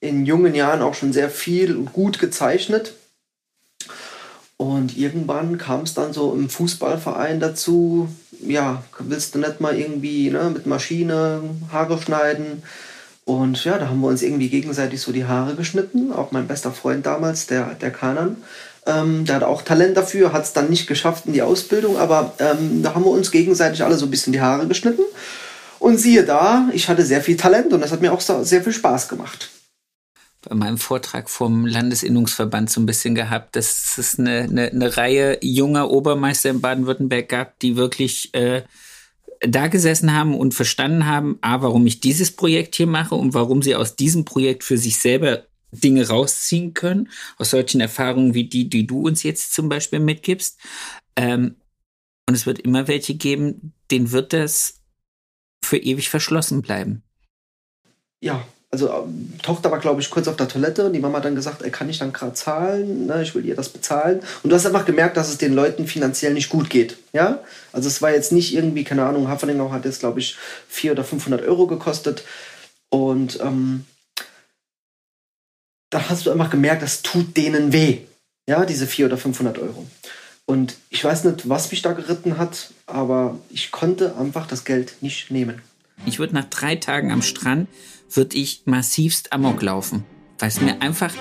in jungen Jahren auch schon sehr viel und gut gezeichnet. Und irgendwann kam es dann so im Fußballverein dazu, ja, willst du nicht mal irgendwie ne, mit Maschine Haare schneiden? Und ja, da haben wir uns irgendwie gegenseitig so die Haare geschnitten. Auch mein bester Freund damals, der, der Kanan, ähm, der hat auch Talent dafür, hat es dann nicht geschafft in die Ausbildung, aber ähm, da haben wir uns gegenseitig alle so ein bisschen die Haare geschnitten. Und siehe da, ich hatte sehr viel Talent und das hat mir auch sehr viel Spaß gemacht bei meinem Vortrag vom Landesinnungsverband so ein bisschen gehabt, dass es eine, eine, eine Reihe junger Obermeister in Baden-Württemberg gab, die wirklich äh, da gesessen haben und verstanden haben, a, warum ich dieses Projekt hier mache und warum sie aus diesem Projekt für sich selber Dinge rausziehen können, aus solchen Erfahrungen wie die, die du uns jetzt zum Beispiel mitgibst. Ähm, und es wird immer welche geben, denen wird das für ewig verschlossen bleiben. Ja, also ähm, Tochter war, glaube ich, kurz auf der Toilette und die Mama hat dann gesagt, ey, kann ich dann gerade zahlen? Ne, ich will ihr das bezahlen. Und du hast einfach gemerkt, dass es den Leuten finanziell nicht gut geht. Ja? Also es war jetzt nicht irgendwie, keine Ahnung, Haferdingau hat jetzt, glaube ich, 400 oder 500 Euro gekostet. Und ähm, da hast du einfach gemerkt, das tut denen weh. Ja, diese 400 oder 500 Euro. Und ich weiß nicht, was mich da geritten hat, aber ich konnte einfach das Geld nicht nehmen. Ich würde nach drei Tagen am Strand würde ich massivst Amok laufen. Weil es mir einfach,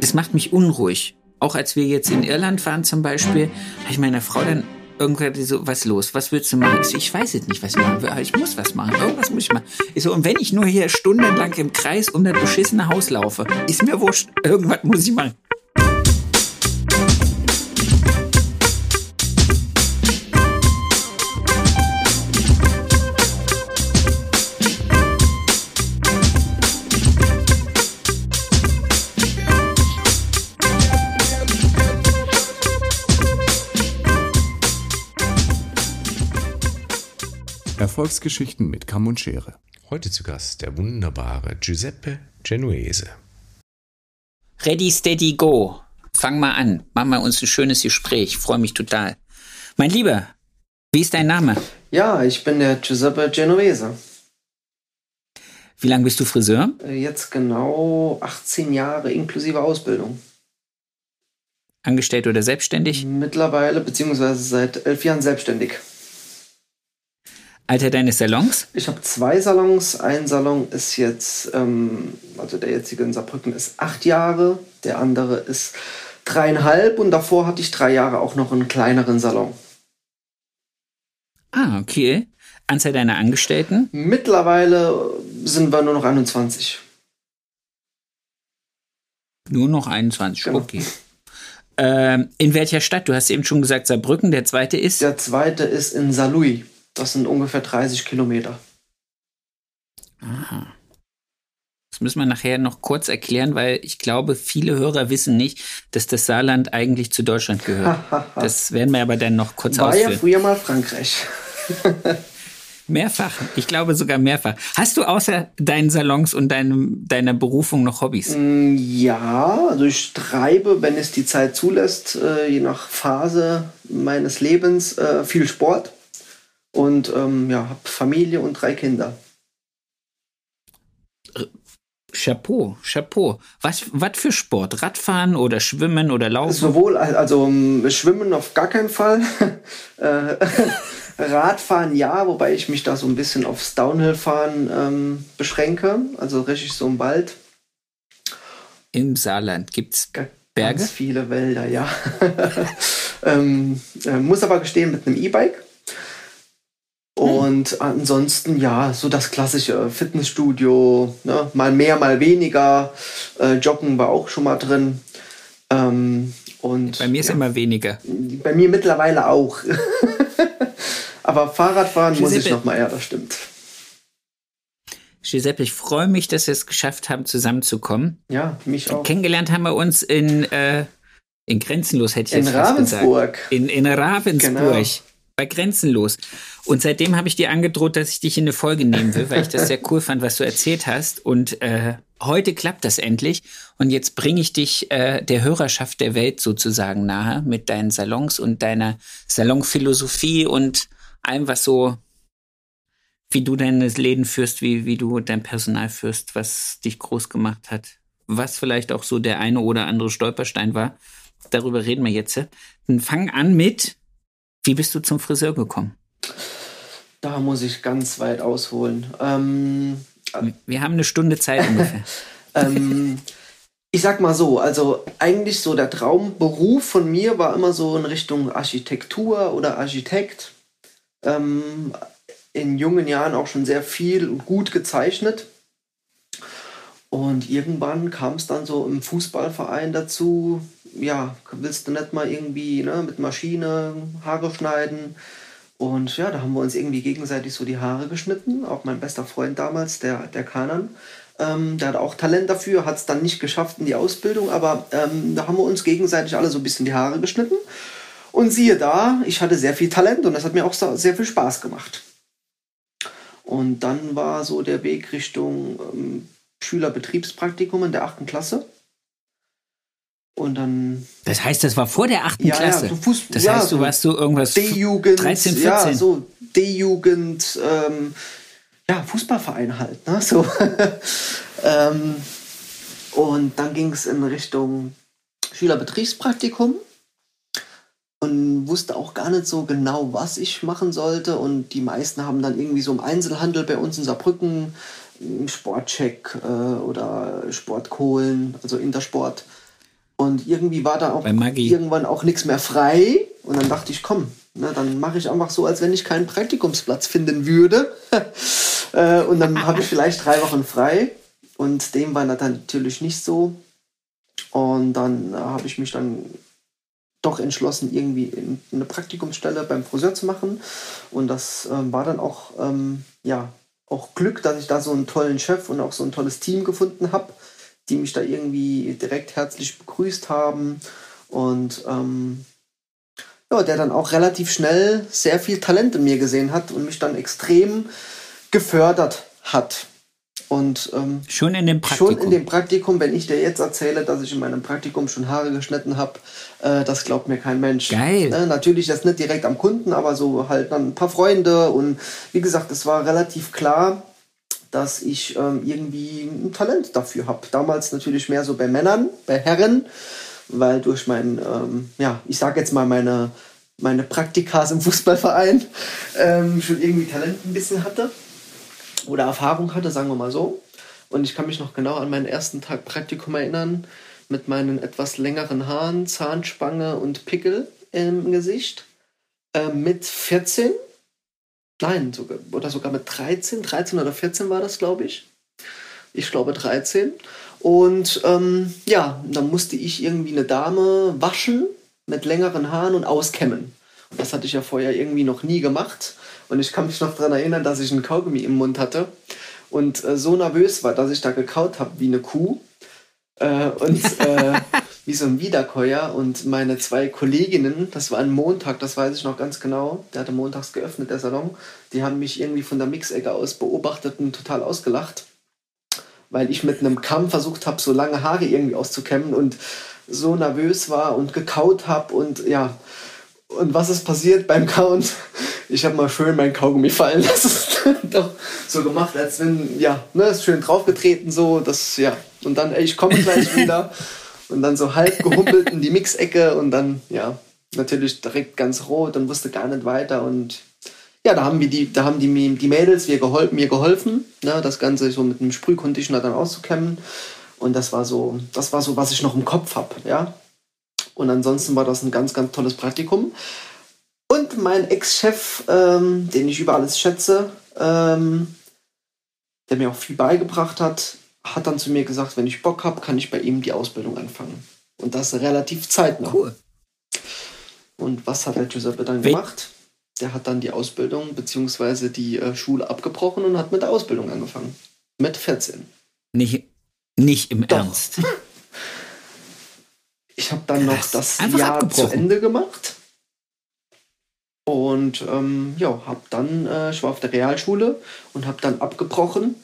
es macht mich unruhig. Auch als wir jetzt in Irland waren zum Beispiel, habe ich meiner Frau dann irgendwann so, was los? Was willst du machen? Ich, so, ich weiß jetzt nicht, was ich machen will. Ich muss was machen. Irgendwas muss ich machen. Ich so, und wenn ich nur hier stundenlang im Kreis um das beschissene Haus laufe, ist mir wurscht. Irgendwas muss ich machen. Erfolgsgeschichten mit Kamm und Schere. Heute zu Gast der wunderbare Giuseppe Genuese. Ready, steady, go. Fang mal an. Mach mal uns ein schönes Gespräch. Freue mich total. Mein Lieber, wie ist dein Name? Ja, ich bin der Giuseppe Genovese. Wie lange bist du Friseur? Äh, jetzt genau 18 Jahre inklusive Ausbildung. Angestellt oder selbstständig? Mittlerweile, beziehungsweise seit elf Jahren selbstständig. Alter deines Salons? Ich habe zwei Salons. Ein Salon ist jetzt, ähm, also der jetzige in Saarbrücken ist acht Jahre, der andere ist dreieinhalb und davor hatte ich drei Jahre auch noch einen kleineren Salon. Ah, okay. Anzahl deiner Angestellten? Mittlerweile sind wir nur noch 21. Nur noch 21, genau. okay. Ähm, in welcher Stadt? Du hast eben schon gesagt Saarbrücken. Der zweite ist? Der zweite ist in Saarlouis. Das sind ungefähr 30 Kilometer. Aha. Das müssen wir nachher noch kurz erklären, weil ich glaube, viele Hörer wissen nicht, dass das Saarland eigentlich zu Deutschland gehört. das werden wir aber dann noch kurz War ausführen. War ja früher mal Frankreich. mehrfach. Ich glaube sogar mehrfach. Hast du außer deinen Salons und deinem, deiner Berufung noch Hobbys? Mm, ja, also ich treibe, wenn es die Zeit zulässt, äh, je nach Phase meines Lebens, äh, viel Sport und ähm, ja, habe Familie und drei Kinder. Chapeau, Chapeau. Was, was für Sport? Radfahren oder Schwimmen oder Laufen? Sowohl, also um, Schwimmen auf gar keinen Fall. Äh, Radfahren ja, wobei ich mich da so ein bisschen aufs Downhill-Fahren ähm, beschränke. Also richtig so im Wald. Im Saarland gibt es Berge? Ganz viele Wälder, ja. ähm, äh, muss aber gestehen, mit einem E-Bike und ansonsten, ja, so das klassische Fitnessstudio, ne? mal mehr, mal weniger. Äh, Joggen war auch schon mal drin. Ähm, und, bei mir ist ja, immer weniger. Bei mir mittlerweile auch. Aber Fahrradfahren Giuseppe, muss ich noch mal, ja, das stimmt. Giuseppe, ich freue mich, dass wir es geschafft haben, zusammenzukommen. Ja, mich auch. Kennengelernt haben wir uns in, äh, in Grenzenlos, hätte ich in jetzt Ravensburg. gesagt. In, in Ravensburg. Genau. Bei Grenzenlos. Und seitdem habe ich dir angedroht, dass ich dich in eine Folge nehmen will, weil ich das sehr cool fand, was du erzählt hast. Und äh, heute klappt das endlich. Und jetzt bringe ich dich äh, der Hörerschaft der Welt sozusagen nahe mit deinen Salons und deiner Salonphilosophie und allem, was so wie du deine Läden führst, wie, wie du dein Personal führst, was dich groß gemacht hat, was vielleicht auch so der eine oder andere Stolperstein war. Darüber reden wir jetzt. Dann fang an mit, wie bist du zum Friseur gekommen? Da muss ich ganz weit ausholen. Ähm, wir haben eine Stunde Zeit ungefähr. ähm, ich sag mal so, also eigentlich so der Traumberuf von mir war immer so in Richtung Architektur oder Architekt. Ähm, in jungen Jahren auch schon sehr viel und gut gezeichnet. Und irgendwann kam es dann so im Fußballverein dazu, ja, willst du nicht mal irgendwie ne, mit Maschine Haare schneiden? Und ja, da haben wir uns irgendwie gegenseitig so die Haare geschnitten. Auch mein bester Freund damals, der, der Kanan, ähm, der hat auch Talent dafür, hat es dann nicht geschafft in die Ausbildung, aber ähm, da haben wir uns gegenseitig alle so ein bisschen die Haare geschnitten. Und siehe da, ich hatte sehr viel Talent und das hat mir auch sehr viel Spaß gemacht. Und dann war so der Weg Richtung ähm, Schülerbetriebspraktikum in der achten Klasse. Und dann. Das heißt, das war vor der achten ja, Klasse. Ja, Fuß, das ja, heißt, du warst so irgendwas D-Jugend, 13, 14. Ja, so D-Jugend, ähm, ja, Fußballverein halt, ne? So. ähm, und dann ging es in Richtung Schülerbetriebspraktikum und wusste auch gar nicht so genau, was ich machen sollte. Und die meisten haben dann irgendwie so im Einzelhandel bei uns in Saarbrücken Sportcheck äh, oder Sportkohlen, also Intersport. Und irgendwie war da auch irgendwann auch nichts mehr frei. Und dann dachte ich, komm, ne, dann mache ich einfach so, als wenn ich keinen Praktikumsplatz finden würde. äh, und dann habe ich vielleicht drei Wochen frei. Und dem war das natürlich nicht so. Und dann äh, habe ich mich dann doch entschlossen, irgendwie eine Praktikumsstelle beim Friseur zu machen. Und das ähm, war dann auch, ähm, ja, auch Glück, dass ich da so einen tollen Chef und auch so ein tolles Team gefunden habe, die mich da irgendwie direkt herzlich begrüßt haben. Und ähm, ja, der dann auch relativ schnell sehr viel Talent in mir gesehen hat und mich dann extrem gefördert hat. Und ähm, schon in dem Praktikum. Schon in dem Praktikum, wenn ich dir jetzt erzähle, dass ich in meinem Praktikum schon Haare geschnitten habe, äh, das glaubt mir kein Mensch. Geil. Äh, natürlich jetzt nicht direkt am Kunden, aber so halt dann ein paar Freunde. Und wie gesagt, es war relativ klar, dass ich ähm, irgendwie ein Talent dafür habe. Damals natürlich mehr so bei Männern, bei Herren, weil durch mein, ähm, ja, ich sag jetzt mal meine, meine Praktikas im Fußballverein ähm, schon irgendwie Talent ein bisschen hatte oder Erfahrung hatte, sagen wir mal so. Und ich kann mich noch genau an meinen ersten Tag Praktikum erinnern, mit meinen etwas längeren Haaren, Zahnspange und Pickel im Gesicht. Äh, mit 14, nein, sogar, oder sogar mit 13, 13 oder 14 war das, glaube ich. Ich glaube 13. Und ähm, ja, dann musste ich irgendwie eine Dame waschen mit längeren Haaren und auskämmen. Und das hatte ich ja vorher irgendwie noch nie gemacht. Und ich kann mich noch daran erinnern, dass ich einen Kaugummi im Mund hatte und äh, so nervös war, dass ich da gekaut habe wie eine Kuh äh, und äh, wie so ein Wiederkäuer. Und meine zwei Kolleginnen, das war ein Montag, das weiß ich noch ganz genau, der hatte montags geöffnet, der Salon, die haben mich irgendwie von der Mixecke aus beobachtet und total ausgelacht, weil ich mit einem Kamm versucht habe, so lange Haare irgendwie auszukämmen und so nervös war und gekaut habe und ja. Und was ist passiert beim Kauen? ich habe mal schön mein Kaugummi fallen lassen. Doch so gemacht, als wenn, ja, ne, schön draufgetreten, so, das, ja. Und dann, ey, ich komme gleich wieder. Und dann so halb gehumpelt in die Mixecke und dann, ja, natürlich direkt ganz rot und wusste gar nicht weiter. Und ja, da haben wir die, da haben die, die Mädels mir geholfen, mir geholfen, ne, das Ganze so mit einem Sprühconditioner dann auszukämmen. Und das war so, das war so, was ich noch im Kopf habe, ja. Und ansonsten war das ein ganz, ganz tolles Praktikum. Und mein Ex-Chef, ähm, den ich über alles schätze, ähm, der mir auch viel beigebracht hat, hat dann zu mir gesagt, wenn ich Bock habe, kann ich bei ihm die Ausbildung anfangen. Und das relativ zeitnah. Cool. Und was hat der Giuseppe dann We gemacht? Der hat dann die Ausbildung bzw. die äh, Schule abgebrochen und hat mit der Ausbildung angefangen. Mit 14. Nicht, nicht im Doch. Ernst. Ich habe dann noch das Einfach Jahr zu Ende gemacht und ähm, ja, hab dann, äh, ich war auf der Realschule und habe dann abgebrochen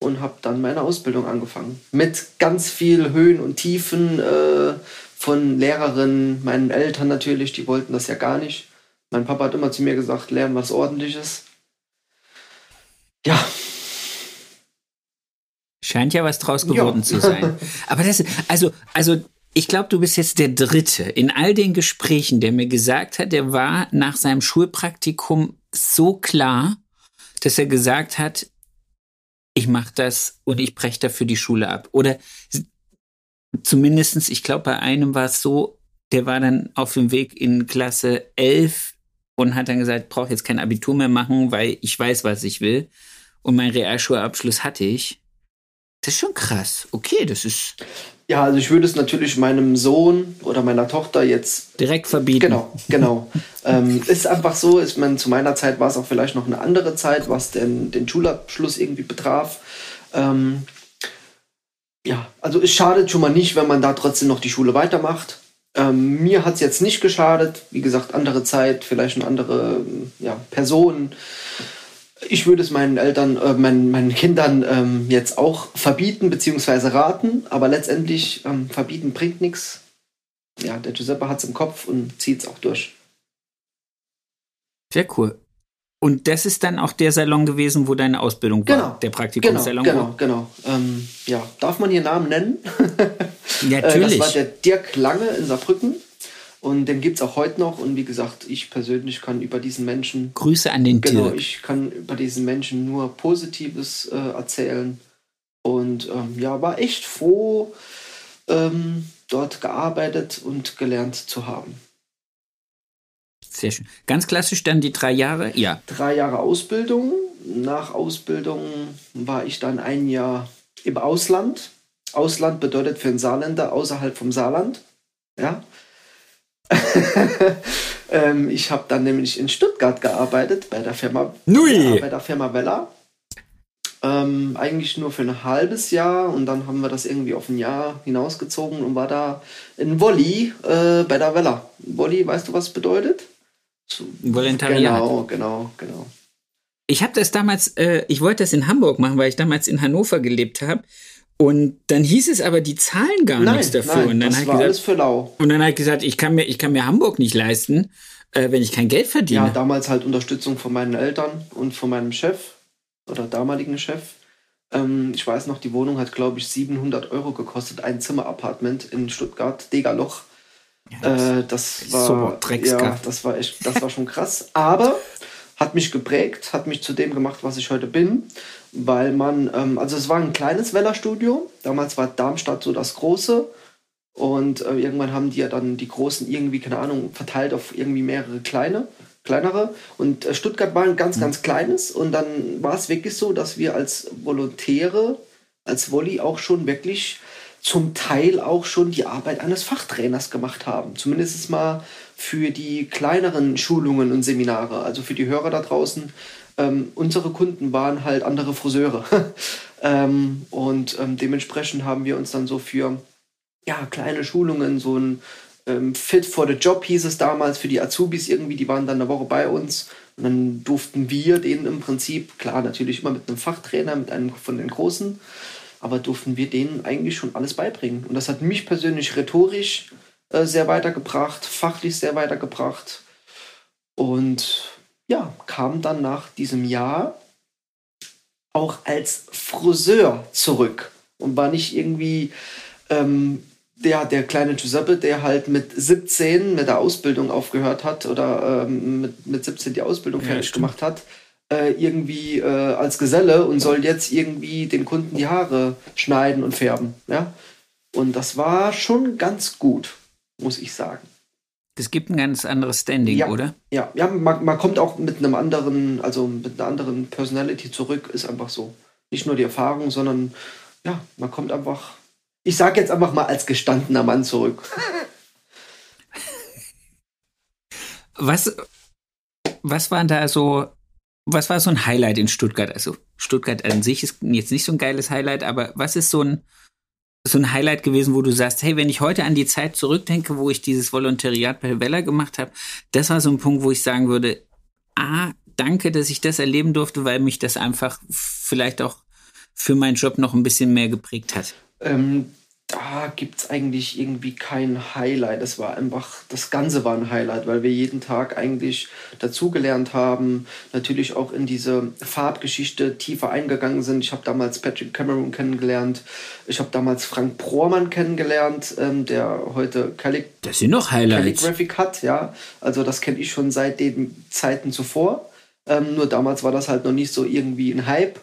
und habe dann meine Ausbildung angefangen. Mit ganz viel Höhen und Tiefen äh, von Lehrerinnen, meinen Eltern natürlich, die wollten das ja gar nicht. Mein Papa hat immer zu mir gesagt, lernen was ordentliches. Ja. Scheint ja was draus geworden ja. zu sein. Aber das, also, also, ich glaube, du bist jetzt der Dritte in all den Gesprächen, der mir gesagt hat, der war nach seinem Schulpraktikum so klar, dass er gesagt hat, ich mache das und ich breche dafür die Schule ab. Oder zumindestens, ich glaube, bei einem war es so, der war dann auf dem Weg in Klasse 11 und hat dann gesagt, brauche jetzt kein Abitur mehr machen, weil ich weiß, was ich will. Und meinen Realschulabschluss hatte ich. Das ist schon krass. Okay, das ist. Ja, also ich würde es natürlich meinem Sohn oder meiner Tochter jetzt direkt verbieten. Genau, genau. ähm, ist einfach so, ist man zu meiner Zeit war es auch vielleicht noch eine andere Zeit, was den, den Schulabschluss irgendwie betraf. Ähm, ja, also es schadet schon mal nicht, wenn man da trotzdem noch die Schule weitermacht. Ähm, mir hat es jetzt nicht geschadet. Wie gesagt, andere Zeit, vielleicht eine andere ja, Person ich würde es meinen Eltern, äh, meinen, meinen Kindern ähm, jetzt auch verbieten bzw. raten, aber letztendlich ähm, verbieten bringt nichts. Ja, der Giuseppe hat es im Kopf und zieht es auch durch. Sehr cool. Und das ist dann auch der Salon gewesen, wo deine Ausbildung war, genau, der Praktikumssalon. Genau, genau, genau. Ähm, ja, darf man hier Namen nennen? Natürlich. äh, das war der Dirk Lange in Saarbrücken. Und den gibt es auch heute noch. Und wie gesagt, ich persönlich kann über diesen Menschen. Grüße an den Genau, Dirk. ich kann über diesen Menschen nur Positives äh, erzählen. Und ähm, ja, war echt froh, ähm, dort gearbeitet und gelernt zu haben. Sehr schön. Ganz klassisch dann die drei Jahre? Ja. Drei Jahre Ausbildung. Nach Ausbildung war ich dann ein Jahr im Ausland. Ausland bedeutet für einen Saarländer außerhalb vom Saarland. Ja. ähm, ich habe dann nämlich in Stuttgart gearbeitet bei der Firma, Nui. Ja, bei der Firma Vella. Ähm, eigentlich nur für ein halbes Jahr und dann haben wir das irgendwie auf ein Jahr hinausgezogen und war da in Wolli äh, bei der Vella. Wolli, weißt du, was es bedeutet? Volontariat. Genau, genau, genau. Ich habe das damals, äh, ich wollte das in Hamburg machen, weil ich damals in Hannover gelebt habe. Und dann hieß es aber, die zahlen gar nein, nichts dafür. Nein, und dann das hat war gesagt, alles für lau. Und dann hat gesagt, ich kann mir, ich kann mir Hamburg nicht leisten, äh, wenn ich kein Geld verdiene. Ja, damals halt Unterstützung von meinen Eltern und von meinem Chef oder damaligen Chef. Ähm, ich weiß noch, die Wohnung hat, glaube ich, 700 Euro gekostet, ein Zimmer-Apartment in Stuttgart, Degerloch. Ja, das, äh, das war, so ja, das war echt, das war schon krass. Aber hat mich geprägt, hat mich zu dem gemacht, was ich heute bin weil man, ähm, also es war ein kleines Weller-Studio, damals war Darmstadt so das große und äh, irgendwann haben die ja dann die großen irgendwie, keine Ahnung, verteilt auf irgendwie mehrere kleine, kleinere und äh, Stuttgart war ein ganz, mhm. ganz kleines und dann war es wirklich so, dass wir als Volontäre, als Wolli auch schon wirklich zum Teil auch schon die Arbeit eines Fachtrainers gemacht haben. Zumindest mal für die kleineren Schulungen und Seminare. Also für die Hörer da draußen, ähm, unsere Kunden waren halt andere Friseure. ähm, und ähm, dementsprechend haben wir uns dann so für ja, kleine Schulungen, so ein ähm, Fit for the Job hieß es damals für die Azubis irgendwie, die waren dann eine Woche bei uns. Und dann durften wir denen im Prinzip, klar, natürlich immer mit einem Fachtrainer, mit einem von den Großen, aber durften wir denen eigentlich schon alles beibringen. Und das hat mich persönlich rhetorisch äh, sehr weitergebracht, fachlich sehr weitergebracht. Und ja, kam dann nach diesem Jahr auch als Friseur zurück und war nicht irgendwie ähm, der, der kleine Giuseppe, der halt mit 17 mit der Ausbildung aufgehört hat oder ähm, mit, mit 17 die Ausbildung fertig ja, gemacht hat, äh, irgendwie äh, als Geselle und soll jetzt irgendwie den Kunden die Haare schneiden und färben. Ja? Und das war schon ganz gut, muss ich sagen. Es gibt ein ganz anderes Standing, ja, oder? Ja, ja man, man, kommt auch mit einem anderen, also mit einer anderen Personality zurück, ist einfach so. Nicht nur die Erfahrung, sondern ja, man kommt einfach, ich sage jetzt einfach mal als gestandener Mann zurück. was, was waren da so, was war so ein Highlight in Stuttgart? Also Stuttgart an sich ist jetzt nicht so ein geiles Highlight, aber was ist so ein, so ein Highlight gewesen, wo du sagst, hey, wenn ich heute an die Zeit zurückdenke, wo ich dieses Volontariat bei Weller gemacht habe, das war so ein Punkt, wo ich sagen würde, ah, danke, dass ich das erleben durfte, weil mich das einfach vielleicht auch für meinen Job noch ein bisschen mehr geprägt hat. Ähm, gibt es eigentlich irgendwie kein Highlight. Es war einfach, das Ganze war ein Highlight, weil wir jeden Tag eigentlich dazugelernt haben, natürlich auch in diese Farbgeschichte tiefer eingegangen sind. Ich habe damals Patrick Cameron kennengelernt, ich habe damals Frank Prohrmann kennengelernt, ähm, der heute Callig das sind noch Highlights. Calligraphic hat, ja. Also das kenne ich schon seit den Zeiten zuvor. Ähm, nur damals war das halt noch nicht so irgendwie ein Hype.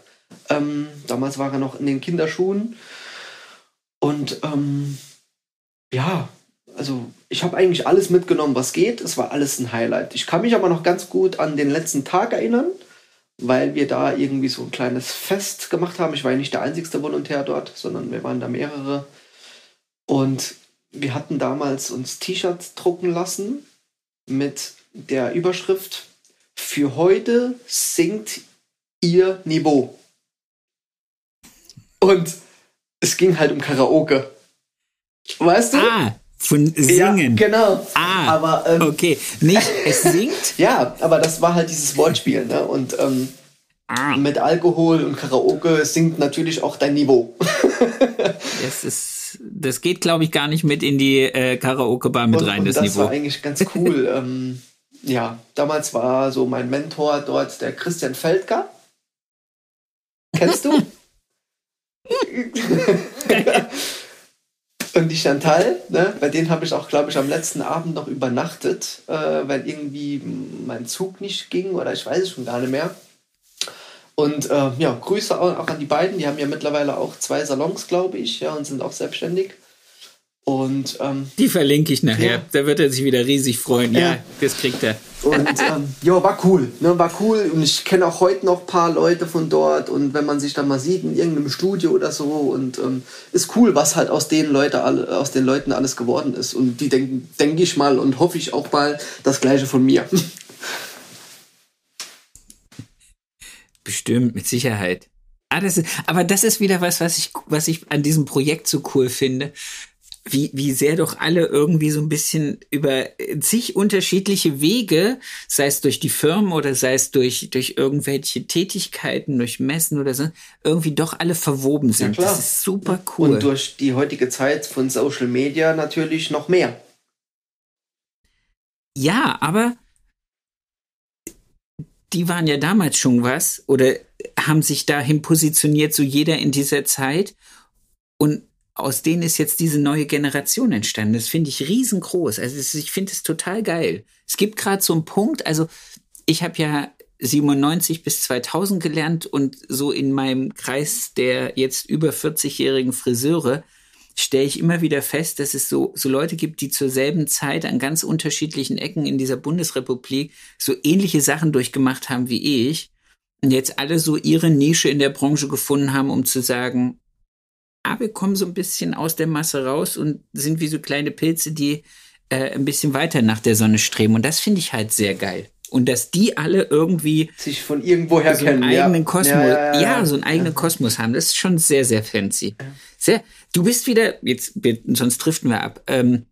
Ähm, damals war er noch in den Kinderschuhen. Und ähm, ja, also ich habe eigentlich alles mitgenommen, was geht. Es war alles ein Highlight. Ich kann mich aber noch ganz gut an den letzten Tag erinnern, weil wir da irgendwie so ein kleines Fest gemacht haben. Ich war ja nicht der einzigste Volontär dort, sondern wir waren da mehrere. Und wir hatten damals uns T-Shirts drucken lassen mit der Überschrift Für heute sinkt ihr Niveau. Und es ging halt um Karaoke. Weißt du? Ah, von Singen. Ja, genau. Ah, aber, ähm, okay. Nicht, es singt? ja, aber das war halt dieses Wortspiel. Ne? Und ähm, ah. mit Alkohol und Karaoke sinkt natürlich auch dein Niveau. das ist, das geht, glaube ich, gar nicht mit in die äh, Karaoke-Bar mit und, rein, und das, das Niveau. war eigentlich ganz cool. ähm, ja, damals war so mein Mentor dort der Christian Feldger. Kennst du? Und die Chantal, ne, bei denen habe ich auch, glaube ich, am letzten Abend noch übernachtet, äh, weil irgendwie mein Zug nicht ging oder ich weiß es schon gar nicht mehr. Und äh, ja, Grüße auch, auch, an die beiden. Die haben ja mittlerweile auch zwei Salons, glaube ich, ja, und sind auch selbstständig. Und ähm, die verlinke ich nachher. Ja. Da wird er sich wieder riesig freuen. Ja, Ja. das kriegt er. Und ähm, ja, war cool. Ne, war cool. Und ich kenne auch heute noch ein paar Leute von dort. Und wenn man sich dann mal sieht in irgendeinem Studio oder so, und ähm, ist cool, was halt aus den, Leute, aus den Leuten alles geworden ist. Und die denken, denke ich mal und hoffe ich auch mal das Gleiche von mir. Bestimmt, mit Sicherheit. Ah, das ist, aber das ist wieder was, was ich, was ich an diesem Projekt so cool finde. Wie, wie sehr doch alle irgendwie so ein bisschen über zig unterschiedliche Wege, sei es durch die Firmen oder sei es durch, durch irgendwelche Tätigkeiten, durch Messen oder so, irgendwie doch alle verwoben sind. klar. das ist super cool. Und durch die heutige Zeit von Social Media natürlich noch mehr. Ja, aber die waren ja damals schon was oder haben sich dahin positioniert, so jeder in dieser Zeit. Und aus denen ist jetzt diese neue Generation entstanden. Das finde ich riesengroß. Also es, ich finde es total geil. Es gibt gerade so einen Punkt, also ich habe ja 97 bis 2000 gelernt und so in meinem Kreis der jetzt über 40-jährigen Friseure stelle ich immer wieder fest, dass es so, so Leute gibt, die zur selben Zeit an ganz unterschiedlichen Ecken in dieser Bundesrepublik so ähnliche Sachen durchgemacht haben wie ich und jetzt alle so ihre Nische in der Branche gefunden haben, um zu sagen, ah, wir kommen so ein bisschen aus der Masse raus und sind wie so kleine Pilze, die äh, ein bisschen weiter nach der Sonne streben. Und das finde ich halt sehr geil. Und dass die alle irgendwie Sich von irgendwoher so kennen. einen ja. eigenen Kosmos, Ja, ja, ja, ja. so einen eigenen Kosmos haben, das ist schon sehr, sehr fancy. Sehr. Du bist wieder, jetzt, sonst driften wir ab. Ähm,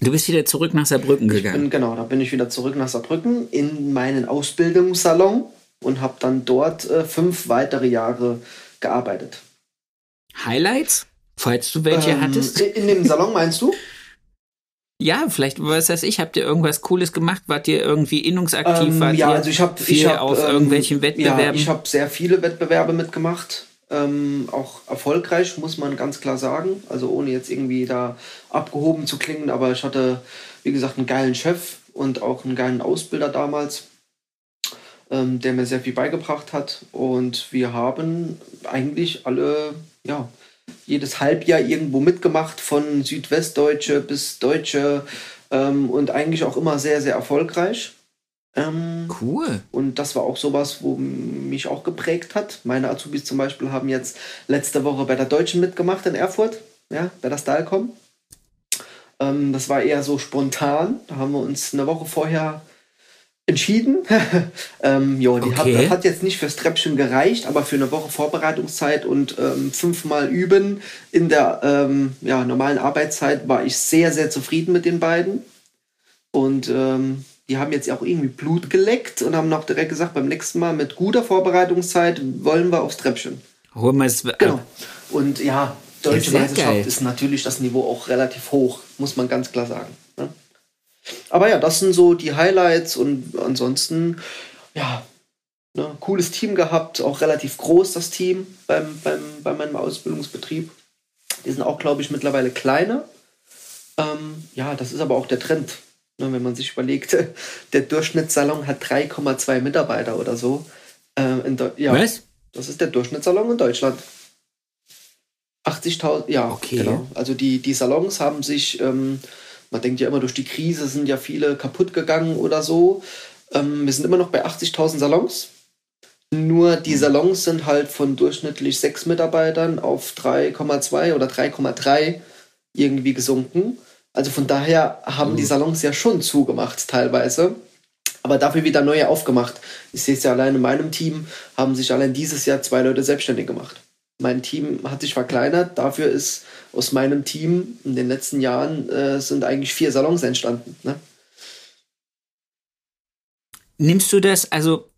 du bist wieder zurück nach Saarbrücken Ich gegangen. bin, genau, da bin ich wieder zurück nach Saarbrücken in meinen Ausbildungssalon und habe dann dort äh, fünf weitere Jahre gearbeitet. Highlights, falls du welche Ähm, hattest? In, dem Salon meinst du? Ja, vielleicht, was weiß ich, habt ihr irgendwas Cooles gemacht? Wart ihr irgendwie innungsaktiv? Ähm, Wart ja, also ich habe viel ich hab, auf ähm, irgendwelchen Wettbewerben? Ja, ich habe sehr viele Wettbewerbe mitgemacht. Ähm, auch erfolgreich, muss man ganz klar sagen. Also ohne jetzt irgendwie da abgehoben zu klingen, aber ich hatte, wie gesagt, einen geilen Chef und auch einen geilen Ausbilder damals, ähm, der mir sehr viel beigebracht hat. Und wir haben eigentlich alle, ja, jedes Halbjahr irgendwo mitgemacht, von Südwestdeutsche bis Deutsche ähm, und eigentlich auch immer sehr, sehr erfolgreich. Ähm, cool. und das war auch sowas, wo mich auch geprägt hat. Meine Azubis zum Beispiel haben jetzt letzte Woche bei der Deutschen mitgemacht in Erfurt, ja, bei der Stahlcom. Ähm, das war eher so spontan. Da haben wir uns eine Woche vorher entschieden. ähm, jo, die hat, Okay. das hat jetzt nicht fürs Treppchen gereicht, aber für eine Woche Vorbereitungszeit und ähm, fünfmal üben in der ähm, ja, normalen Arbeitszeit war ich sehr, sehr zufrieden mit den beiden. Und ähm, die haben jetzt auch irgendwie Blut geleckt und haben noch direkt gesagt, beim nächsten Mal mit guter Vorbereitungszeit wollen wir aufs Treppchen. Holen wir es Genau. ab. Und ja, deutsche Meisterschaft ist natürlich das Niveau auch relativ hoch, muss man ganz klar sagen. Ne? Aber ja, das sind so die Highlights und ansonsten, ja, ne, cooles Team gehabt, auch relativ groß das Team beim, beim, bei meinem Ausbildungsbetrieb. Die sind auch, glaube ich, mittlerweile kleiner. Ähm, ja, das ist aber auch der Trend. Ne, wenn man sich überlegt, der Durchschnittssalon hat 3,2 Mitarbeiter oder so. Ähm, ja, Was? das ist der Durchschnittssalon in Deutschland. 80.000, ja, Okay. genau. Also die, die Salons haben sich, ähm, man denkt ja immer, durch die Krise sind ja viele kaputt gegangen oder so. Ähm, wir sind immer noch bei 80.000 Salons. Nur die Salons sind halt von durchschnittlich sechs Mitarbeitern auf 3,2 oder 3,3 irgendwie gesunken. Also von daher haben die Salons ja schon zugemacht teilweise, aber dafür wieder neue aufgemacht. Ich sehe es ja allein in meinem Team, haben sich allein dieses Jahr zwei Leute selbstständig gemacht. Mein Team hat sich verkleinert, dafür ist aus meinem Team in den letzten Jahren äh, sind eigentlich vier Salons entstanden. Ne? Nimmst du das, also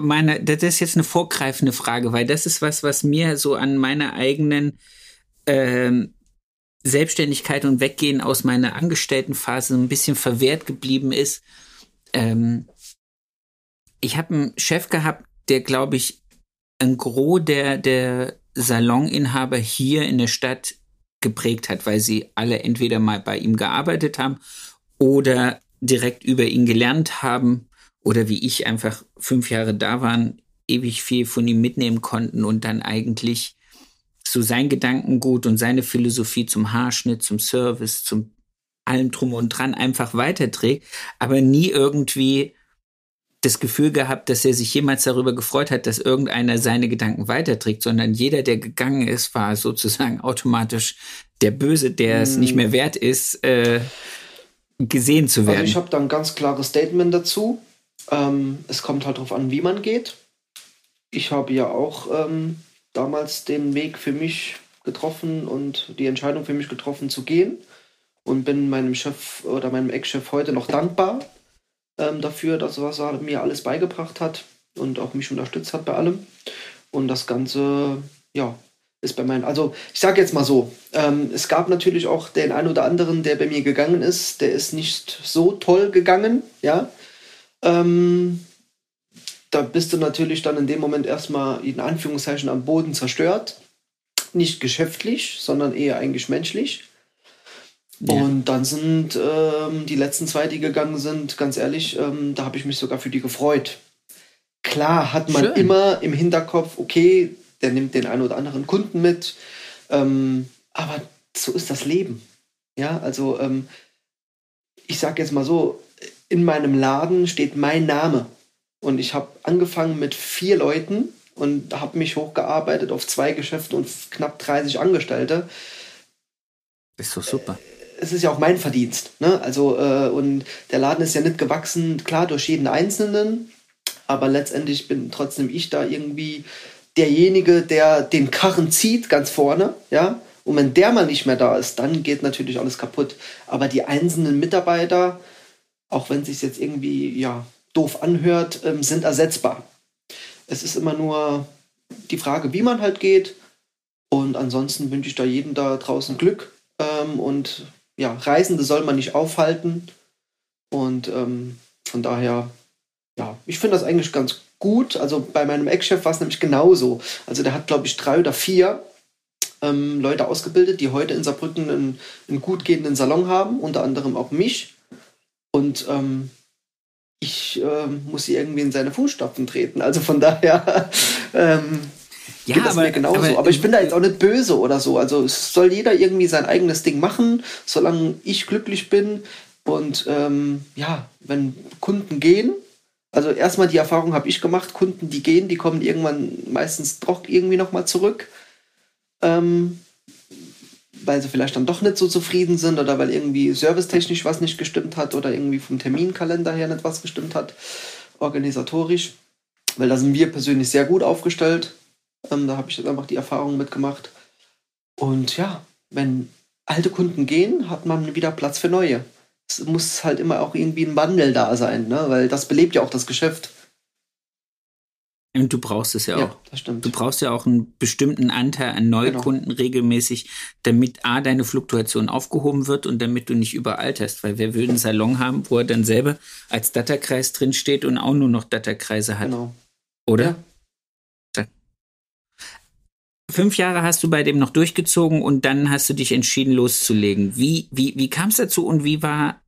meine, das ist jetzt eine vorgreifende Frage, weil das ist was, was mir so an meiner eigenen ähm, Selbstständigkeit und Weggehen aus meiner Angestelltenphase ein bisschen verwehrt geblieben ist. Ähm, ich habe einen Chef gehabt, der, glaube ich, ein Gros der, der Saloninhaber hier in der Stadt geprägt hat, weil sie alle entweder mal bei ihm gearbeitet haben oder direkt über ihn gelernt haben oder wie ich einfach fünf Jahre da waren, ewig viel von ihm mitnehmen konnten und dann eigentlich so sein Gedankengut und seine Philosophie zum Haarschnitt, zum Service, zum allem drum und dran einfach weiterträgt, aber nie irgendwie das Gefühl gehabt, dass er sich jemals darüber gefreut hat, dass irgendeiner seine Gedanken weiterträgt, sondern jeder, der gegangen ist, war sozusagen automatisch der Böse, der es nicht mehr wert ist, äh, gesehen zu werden. Also ich habe da ein ganz klares Statement dazu. Ähm, es kommt halt darauf an, wie man geht. Ich habe ja auch ähm, damals den Weg für mich getroffen und die Entscheidung für mich getroffen zu gehen und bin meinem Chef oder meinem Ex-Chef heute noch dankbar ähm, dafür, dass was er mir alles beigebracht hat und auch mich unterstützt hat bei allem. Und das Ganze, ja, ist bei meinen, also ich sage jetzt mal so, ähm, es gab natürlich auch den einen oder anderen, der bei mir gegangen ist, der ist nicht so toll gegangen, ja. Ähm, da bist du natürlich dann in dem Moment erstmal in Anführungszeichen am Boden zerstört. Nicht geschäftlich, sondern eher eigentlich menschlich. Ja. Und dann sind ähm, die letzten zwei, die gegangen sind, ganz ehrlich, ähm, da habe ich mich sogar für die gefreut. Klar hat man Schön. immer im Hinterkopf, okay, der nimmt den einen oder anderen Kunden mit, ähm, aber so ist das Leben. Ja, also ähm, ich sage jetzt mal so, in meinem Laden steht mein Name und ich habe angefangen mit vier Leuten und habe mich hochgearbeitet auf zwei Geschäfte und knapp 30 Angestellte ist so super. Es ist ja auch mein Verdienst. Ne? Also, äh, und der Laden ist ja nicht gewachsen, klar, durch jeden Einzelnen, aber letztendlich bin trotzdem ich da irgendwie derjenige, der den Karren zieht, ganz vorne, ja. Und wenn der mal nicht mehr da ist, dann geht natürlich alles kaputt. Aber die einzelnen Mitarbeiter, auch wenn es sich jetzt irgendwie ja, doof anhört, ähm, sind ersetzbar. Es ist immer nur die Frage, wie man halt geht. Und ansonsten wünsche ich da jedem da draußen Glück. Ähm, und ja, Reisende soll man nicht aufhalten. Und ähm, von daher, ja, ich finde das eigentlich ganz gut. Also bei meinem Ex-Chef war es nämlich genauso. Also der hat, glaube ich, drei oder vier ähm, Leute ausgebildet, die heute in Saarbrücken einen, einen gut gehenden Salon haben, unter anderem auch mich. Und ähm, ich ähm, muss sie irgendwie in seine Fußstapfen treten. Also von daher ähm, Ja, geht das mir genauso. Aber, ich bin da jetzt auch nicht böse oder so. Also es soll jeder irgendwie sein eigenes Ding machen, solange ich glücklich bin. Und ähm, ja, wenn Kunden gehen, also erstmal die Erfahrung habe ich gemacht, Kunden, die gehen, die kommen irgendwann meistens doch irgendwie nochmal zurück. Ähm, weil sie vielleicht dann doch nicht so zufrieden sind oder weil irgendwie servicetechnisch was nicht gestimmt hat oder irgendwie vom Terminkalender her nicht was gestimmt hat, organisatorisch. Weil da sind wir persönlich sehr gut aufgestellt. Ähm, da habe ich jetzt einfach die Erfahrung mitgemacht. Und ja, wenn alte Kunden gehen, hat man wieder Platz für neue. Es muss halt immer auch irgendwie ein Wandel da sein, ne? weil das belebt ja auch das Geschäft. Und du brauchst es ja auch. Ja, das stimmt. Du brauchst ja auch einen bestimmten Anteil an Neukunden regelmäßig, damit A, deine Fluktuation aufgehoben wird und damit du nicht überalterst. Weil wer will einen Salon haben, wo er dann selber als Datakreis drinsteht und auch nur noch Datakreise hat? Genau. Oder? Ja. Fünf Jahre hast du bei dem noch durchgezogen und dann hast du dich entschieden loszulegen. Wie, wie, wie kam es dazu und wie war,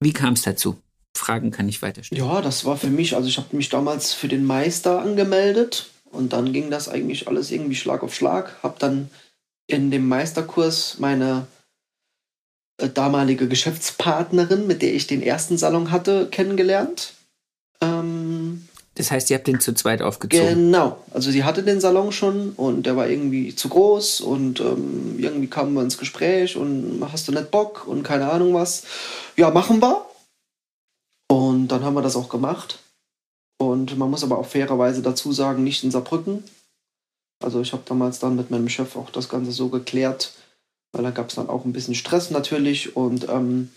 wie kam es dazu? Fragen kann ich weiterstellen. Ja, das war für mich, also ich habe mich damals für den Meister angemeldet und dann ging das eigentlich alles irgendwie Schlag auf Schlag. Habe dann in dem Meisterkurs meine äh, damalige Geschäftspartnerin, mit der ich den ersten Salon hatte, kennengelernt. Ähm, Das heißt, ihr habt den zu zweit aufgezogen. Genau, also sie hatte den Salon schon und der war irgendwie zu groß und ähm, irgendwie kamen wir ins Gespräch und hast du nicht Bock und keine Ahnung was. Ja, machen wir. Und dann haben wir das auch gemacht. Und man muss aber auch fairerweise dazu sagen, nicht in Saarbrücken. Also ich habe damals dann mit meinem Chef auch das Ganze so geklärt, weil da gab es dann auch ein bisschen Stress natürlich und ähm,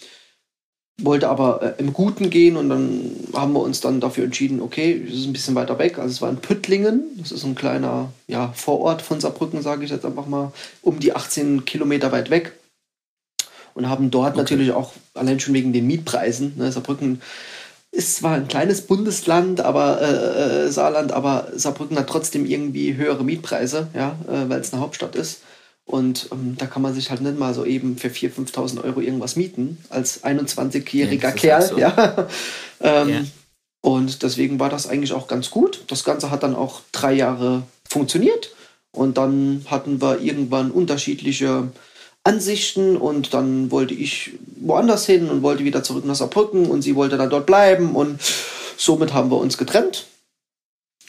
wollte aber äh, im Guten gehen und dann haben wir uns dann dafür entschieden, okay, es ist ein bisschen weiter weg. Also es war in Püttlingen, das ist ein kleiner ja, Vorort von Saarbrücken, sage ich jetzt einfach mal, um die 18 Kilometer weit weg. Und haben dort natürlich auch, allein schon wegen den Mietpreisen, ne, Saarbrücken ist zwar ein kleines Bundesland, aber äh, äh, Saarland, aber Saarbrücken hat trotzdem irgendwie höhere Mietpreise, ja, äh, weil es eine Hauptstadt ist. Und ähm, da kann man sich halt nicht mal so eben für 4.000, 5.000 Euro irgendwas mieten, als 21-jähriger Ja, Kerl. halt so. Ja. ähm, Ja. Und deswegen war das eigentlich auch ganz gut. Das Ganze hat dann auch drei Jahre funktioniert. Und dann hatten wir irgendwann unterschiedliche Ansichten und dann wollte ich woanders hin und wollte wieder zurück nach Saarbrücken und sie wollte dann dort bleiben und somit haben wir uns getrennt.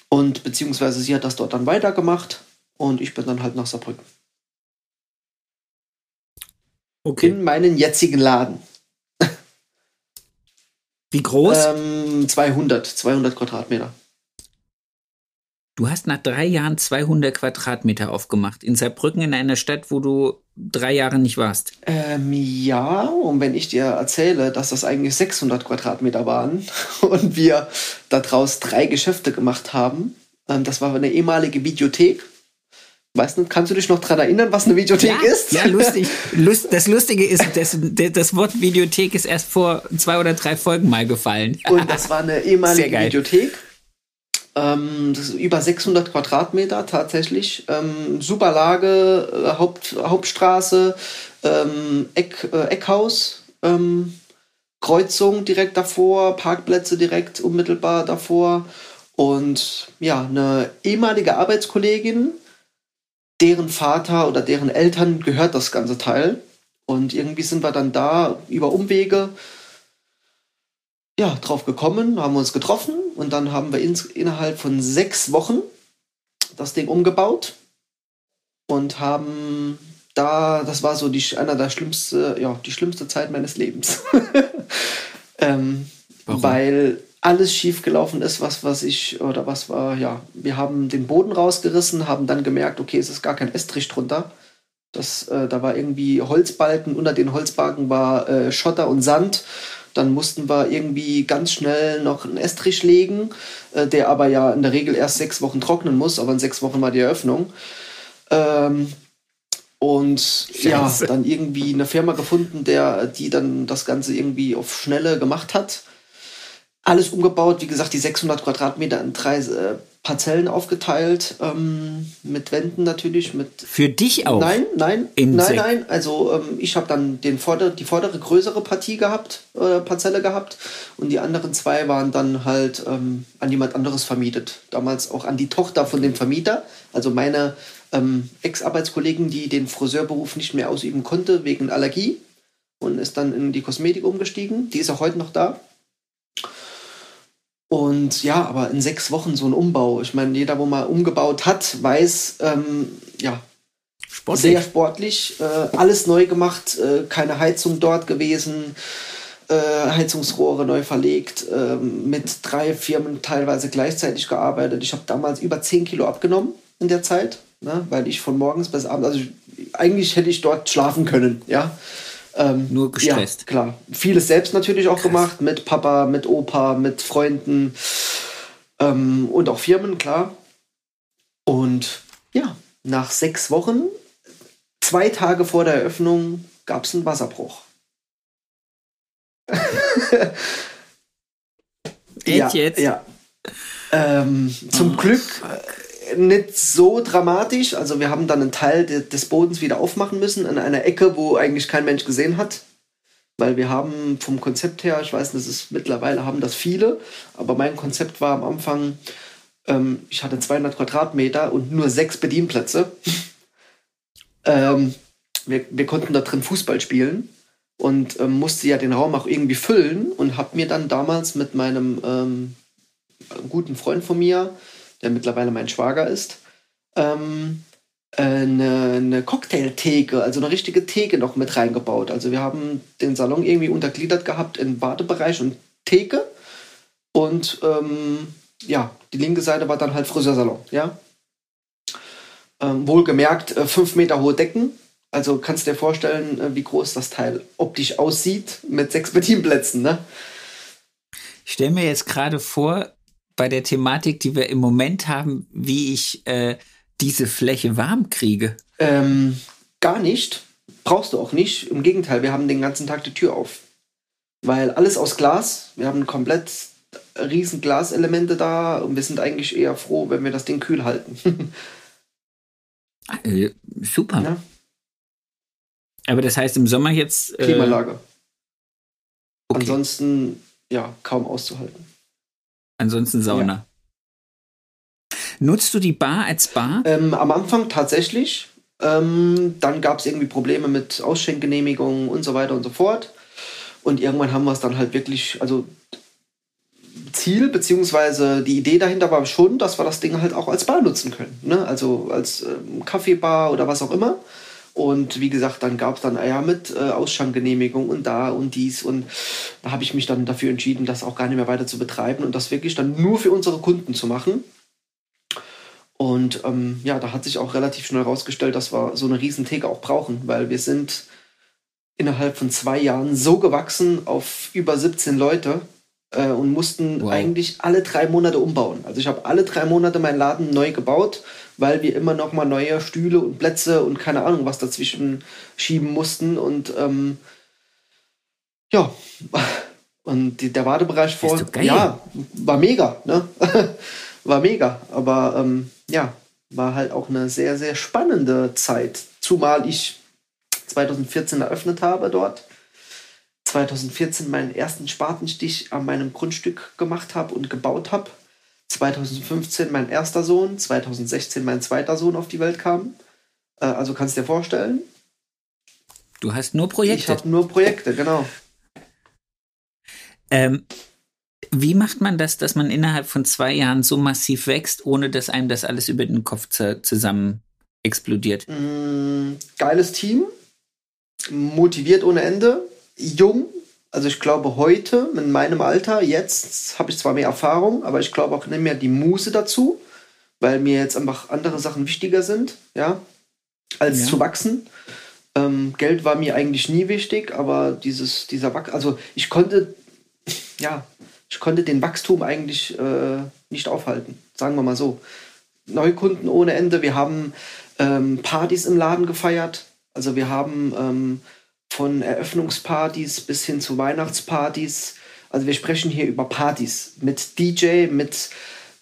Und beziehungsweise sie hat das dort dann weitergemacht und ich bin dann halt nach Saarbrücken. Okay. In meinen jetzigen Laden. Wie groß? Ähm, 200, 200 Quadratmeter. Du hast nach drei Jahren 200 Quadratmeter aufgemacht. In Saarbrücken, in einer Stadt, wo du drei Jahre nicht warst. Ähm, ja, und wenn ich dir erzähle, dass das eigentlich 600 Quadratmeter waren und wir daraus drei Geschäfte gemacht haben, ähm, das war eine ehemalige Videothek. Weißt du, kannst du dich noch daran erinnern, was eine Videothek ist? Ja, lustig. Lust, das Lustige ist, das, das Wort Videothek ist erst vor zwei oder drei Folgen mal gefallen. Und das war eine ehemalige. Videothek. Ähm, das ist über 600 Quadratmeter tatsächlich. Ähm, super Lage, äh, Haupt, Hauptstraße, ähm, Eck, äh, Eckhaus, ähm, Kreuzung direkt davor, Parkplätze direkt unmittelbar davor. Und ja, eine ehemalige Arbeitskollegin, deren Vater oder deren Eltern gehört das ganze Teil. Und irgendwie sind wir dann da über Umwege ja, drauf gekommen, haben uns getroffen und dann haben wir ins, innerhalb von sechs Wochen das Ding umgebaut und haben da, das war so die, einer der schlimmste, ja, die schlimmste Zeit meines Lebens. ähm, Warum? weil alles schief gelaufen ist, was, was ich, oder was war, ja, wir haben den Boden rausgerissen, haben dann gemerkt, okay, es ist gar kein Estrich drunter. Das, äh, da war irgendwie Holzbalken, unter den Holzbalken war äh, Schotter und Sand. Dann mussten wir irgendwie ganz schnell noch einen Estrich legen, äh, der aber ja in der Regel erst sechs Wochen trocknen muss, aber in sechs Wochen war die Eröffnung. Ähm, und ja, Scheiße. dann irgendwie eine Firma gefunden, der, die dann das Ganze irgendwie auf Schnelle gemacht hat. Alles umgebaut, wie gesagt, die 600 Quadratmeter in drei äh, Parzellen aufgeteilt, ähm, mit Wänden natürlich, mit Für dich auch. Nein, nein, In nein, nein. Also ähm, ich habe dann den vorder die vordere größere Partie gehabt, äh, Parzelle gehabt und die anderen zwei waren dann halt ähm, an jemand anderes vermietet. Damals auch an die Tochter von dem Vermieter. Also meine ähm, Ex-Arbeitskollegin, die den Friseurberuf nicht mehr ausüben konnte wegen Allergie und ist dann in die Kosmetik umgestiegen. Die ist auch heute noch da. Und ja, aber in sechs Wochen so ein Umbau. Ich meine, jeder, wo mal umgebaut hat, weiß, ähm, ja, Sportlich. sehr sportlich, äh, alles neu gemacht, äh, keine Heizung dort gewesen, äh, Heizungsrohre neu verlegt, ähm, mit drei Firmen teilweise gleichzeitig gearbeitet. Ich habe damals über 10 Kilo abgenommen in der Zeit, ne, weil ich von morgens bis abends, also ich, eigentlich hätte ich dort schlafen können, ja. Ähm, Nur gestresst. Ja, klar. Vieles selbst natürlich auch gemacht, mit Papa, mit Opa, mit Freunden. Ähm, und auch Firmen, klar. Und ja, nach sechs Wochen, zwei Tage vor der Eröffnung, gab es einen Wasserbruch. ja, jetzt? Ja. Ähm, zum Oh, Glück äh, nicht so dramatisch. Also wir haben dann einen Teil de des Bodens wieder aufmachen müssen, an einer Ecke, wo eigentlich kein Mensch gesehen hat. Weil wir haben vom Konzept her, ich weiß, ist mittlerweile haben das viele, aber mein Konzept war am Anfang, ähm, ich hatte 200 Quadratmeter und nur sechs Bedienplätze. ähm, wir, wir konnten da drin Fußball spielen und ähm, musste ja den Raum auch irgendwie füllen und habe mir dann damals mit meinem ähm, guten Freund von mir, der mittlerweile mein Schwager ist, ähm, äh, eine, eine Cocktailtheke, also eine richtige Theke noch mit reingebaut. Also wir haben den Salon irgendwie untergliedert gehabt in Badebereich und Theke und ähm, ja, die linke Seite war dann halt Friseursalon, ja. Ähm, wohlgemerkt, äh, fünf Meter hohe Decken. Also kannst du dir vorstellen, äh, wie groß das Teil optisch aussieht mit sechs Bedienplätzen, ne? Ich stelle mir jetzt gerade vor, bei der Thematik, die wir im Moment haben, wie ich äh, diese Fläche warm kriege. Ähm, gar nicht. Brauchst du auch nicht. Im Gegenteil, wir haben den ganzen Tag die Tür auf. Weil alles aus Glas. Wir haben komplett riesen Glaselemente da und wir sind eigentlich eher froh, wenn wir das Ding kühl halten. Äh, super. ja? Aber das heißt im Sommer jetzt. Äh, Klimaanlage. okay. Ansonsten, ja, kaum auszuhalten. Ansonsten Sauna. Nutzt du die Bar als Bar? Ähm, am Anfang tatsächlich. Ähm, dann gab es irgendwie Probleme mit Ausschenkgenehmigungen und so weiter und so fort. Und irgendwann haben wir es dann halt wirklich, also Ziel beziehungsweise die Idee dahinter war schon, dass wir das Ding halt auch als Bar nutzen können. Ne? Also als ähm, Kaffeebar oder was auch immer. Und wie gesagt, dann gab es dann ja mit äh, Ausschankgenehmigung und da und dies. Und da habe ich mich dann dafür entschieden, das auch gar nicht mehr weiter zu betreiben und das wirklich dann nur für unsere Kunden zu machen. Und ähm, ja, da hat sich auch relativ schnell herausgestellt, dass wir so eine riesen Theke auch brauchen, weil wir sind innerhalb von zwei Jahren so gewachsen auf über 17 Leute äh, und mussten Wow. eigentlich alle drei Monate umbauen. Also ich habe alle drei Monate meinen Laden neu gebaut, weil wir immer noch mal neue Stühle und Plätze und keine Ahnung was dazwischen schieben mussten und ähm, ja und die, der Wartebereich vor ja war mega ne war mega aber ähm, ja war halt auch eine sehr sehr spannende Zeit zumal ich 2014 eröffnet habe dort 2014 meinen ersten Spatenstich an meinem Grundstück gemacht habe und gebaut habe. 2015 mein erster Sohn, 2016 mein zweiter Sohn auf die Welt kam. Äh, also kannst du dir vorstellen, Du hast nur ich Projekte. habe nur Projekte, genau. Ähm, wie macht man das, dass man innerhalb von zwei Jahren so massiv wächst, ohne dass einem das alles über den Kopf zu, zusammen explodiert? Mm, geiles Team, motiviert ohne Ende, jung. Also ich glaube heute, in meinem Alter, jetzt habe ich zwar mehr Erfahrung, aber ich glaube auch nicht mehr die Muße dazu, weil mir jetzt einfach andere Sachen wichtiger sind, ja, als Ja. zu wachsen. Ähm, Geld war mir eigentlich nie wichtig, aber dieses, dieser Wachs, also ich konnte, ja, ich konnte den Wachstum eigentlich äh, nicht aufhalten, sagen wir mal so. Neukunden ohne Ende, wir haben ähm, Partys im Laden gefeiert, also wir haben ähm, von Eröffnungspartys bis hin zu Weihnachtspartys, also wir sprechen hier über Partys mit DJ, mit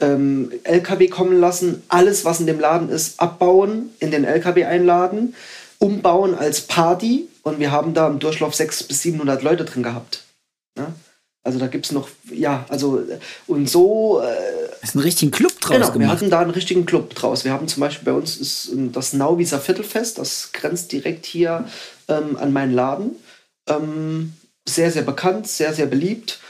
ähm, LKW kommen lassen, alles, was in dem Laden ist, abbauen, in den LKW einladen, umbauen als Party und wir haben da im Durchlauf 600 bis 700 Leute drin gehabt. Ja? Also da gibt es noch, ja, also und so, äh, Hast einen richtigen Club draus genau, wir gemacht. hatten da einen richtigen Club draus. Wir haben zum Beispiel bei uns ist ähm, das Nauwieser Viertelfest, das grenzt direkt hier ähm, an meinen Laden. Ähm, sehr, sehr bekannt, sehr, sehr beliebt.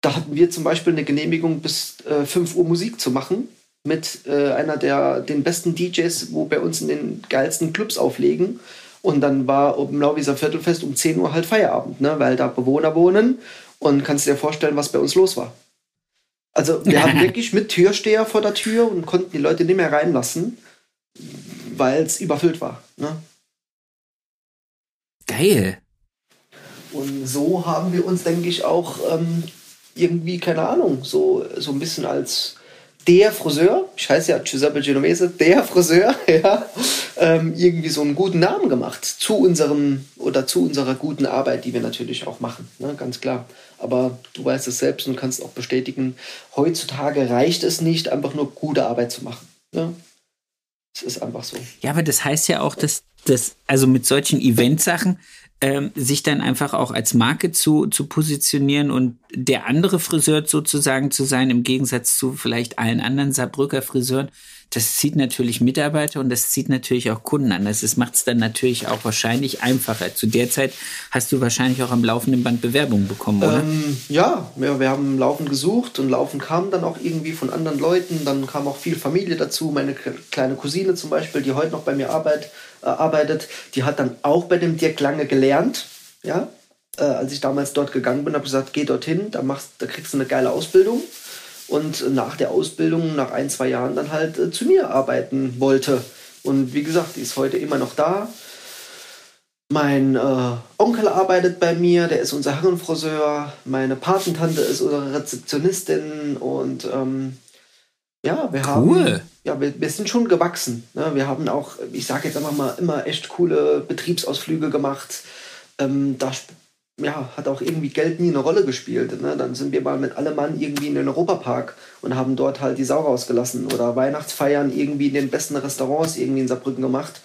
Da hatten wir zum Beispiel eine Genehmigung, bis äh, 5 Uhr Musik zu machen mit äh, einer der den besten DJs, wo bei uns in den geilsten Clubs auflegen. Und dann war im Nauwieser Viertelfest um 10 Uhr halt Feierabend, ne? weil da Bewohner wohnen. Und kannst dir vorstellen, was bei uns los war. Also wir hatten wirklich mit Türsteher vor der Tür und konnten die Leute nicht mehr reinlassen, weil es überfüllt war. Ne? Geil. Und so haben wir uns, denke ich, auch ähm, irgendwie, keine Ahnung, so, so ein bisschen als der Friseur, ich heiße ja Giuseppe Genovese, der Friseur, ja, ähm, irgendwie so einen guten Namen gemacht zu unserem oder zu unserer guten Arbeit, die wir natürlich auch machen, ne, ganz klar. Aber du weißt es selbst und kannst auch bestätigen, heutzutage reicht es nicht, einfach nur gute Arbeit zu machen. Ne? Es ist einfach so. Ja, aber das heißt ja auch, dass das, also mit solchen Eventsachen, ähm, sich dann einfach auch als Marke zu, zu positionieren und der andere Friseur sozusagen zu sein, im Gegensatz zu vielleicht allen anderen Saarbrücker Friseuren, das zieht natürlich Mitarbeiter und das zieht natürlich auch Kunden an. Das macht es dann natürlich auch wahrscheinlich einfacher. Zu der Zeit hast du wahrscheinlich auch am laufenden Band Bewerbungen bekommen, oder? Ähm, ja, wir, wir haben laufend gesucht und laufend kam dann auch irgendwie von anderen Leuten. Dann kam auch viel Familie dazu. Meine kleine Cousine zum Beispiel, die heute noch bei mir arbeit, äh, arbeitet, die hat dann auch bei dem Dirk Lange gelernt. Ja, äh, als ich damals dort gegangen bin, habe ich gesagt, geh dorthin, da, machst, da kriegst du eine geile Ausbildung und nach der Ausbildung, nach ein, zwei Jahren, dann halt äh, zu mir arbeiten wollte. Und wie gesagt, die ist heute immer noch da. Mein äh, Onkel arbeitet bei mir, der ist unser Herrenfriseur. Meine Patentante ist unsere Rezeptionistin und ähm, ja, wir haben. Ja, wir, wir sind schon gewachsen. Ne? Wir haben auch, ich sage jetzt einfach mal, immer echt coole Betriebsausflüge gemacht. Ähm, da ja, hat auch irgendwie Geld nie eine Rolle gespielt. Ne? Dann sind wir mal mit allem Mann irgendwie in den Europapark und haben dort halt die Sau rausgelassen oder Weihnachtsfeiern irgendwie in den besten Restaurants irgendwie in Saarbrücken gemacht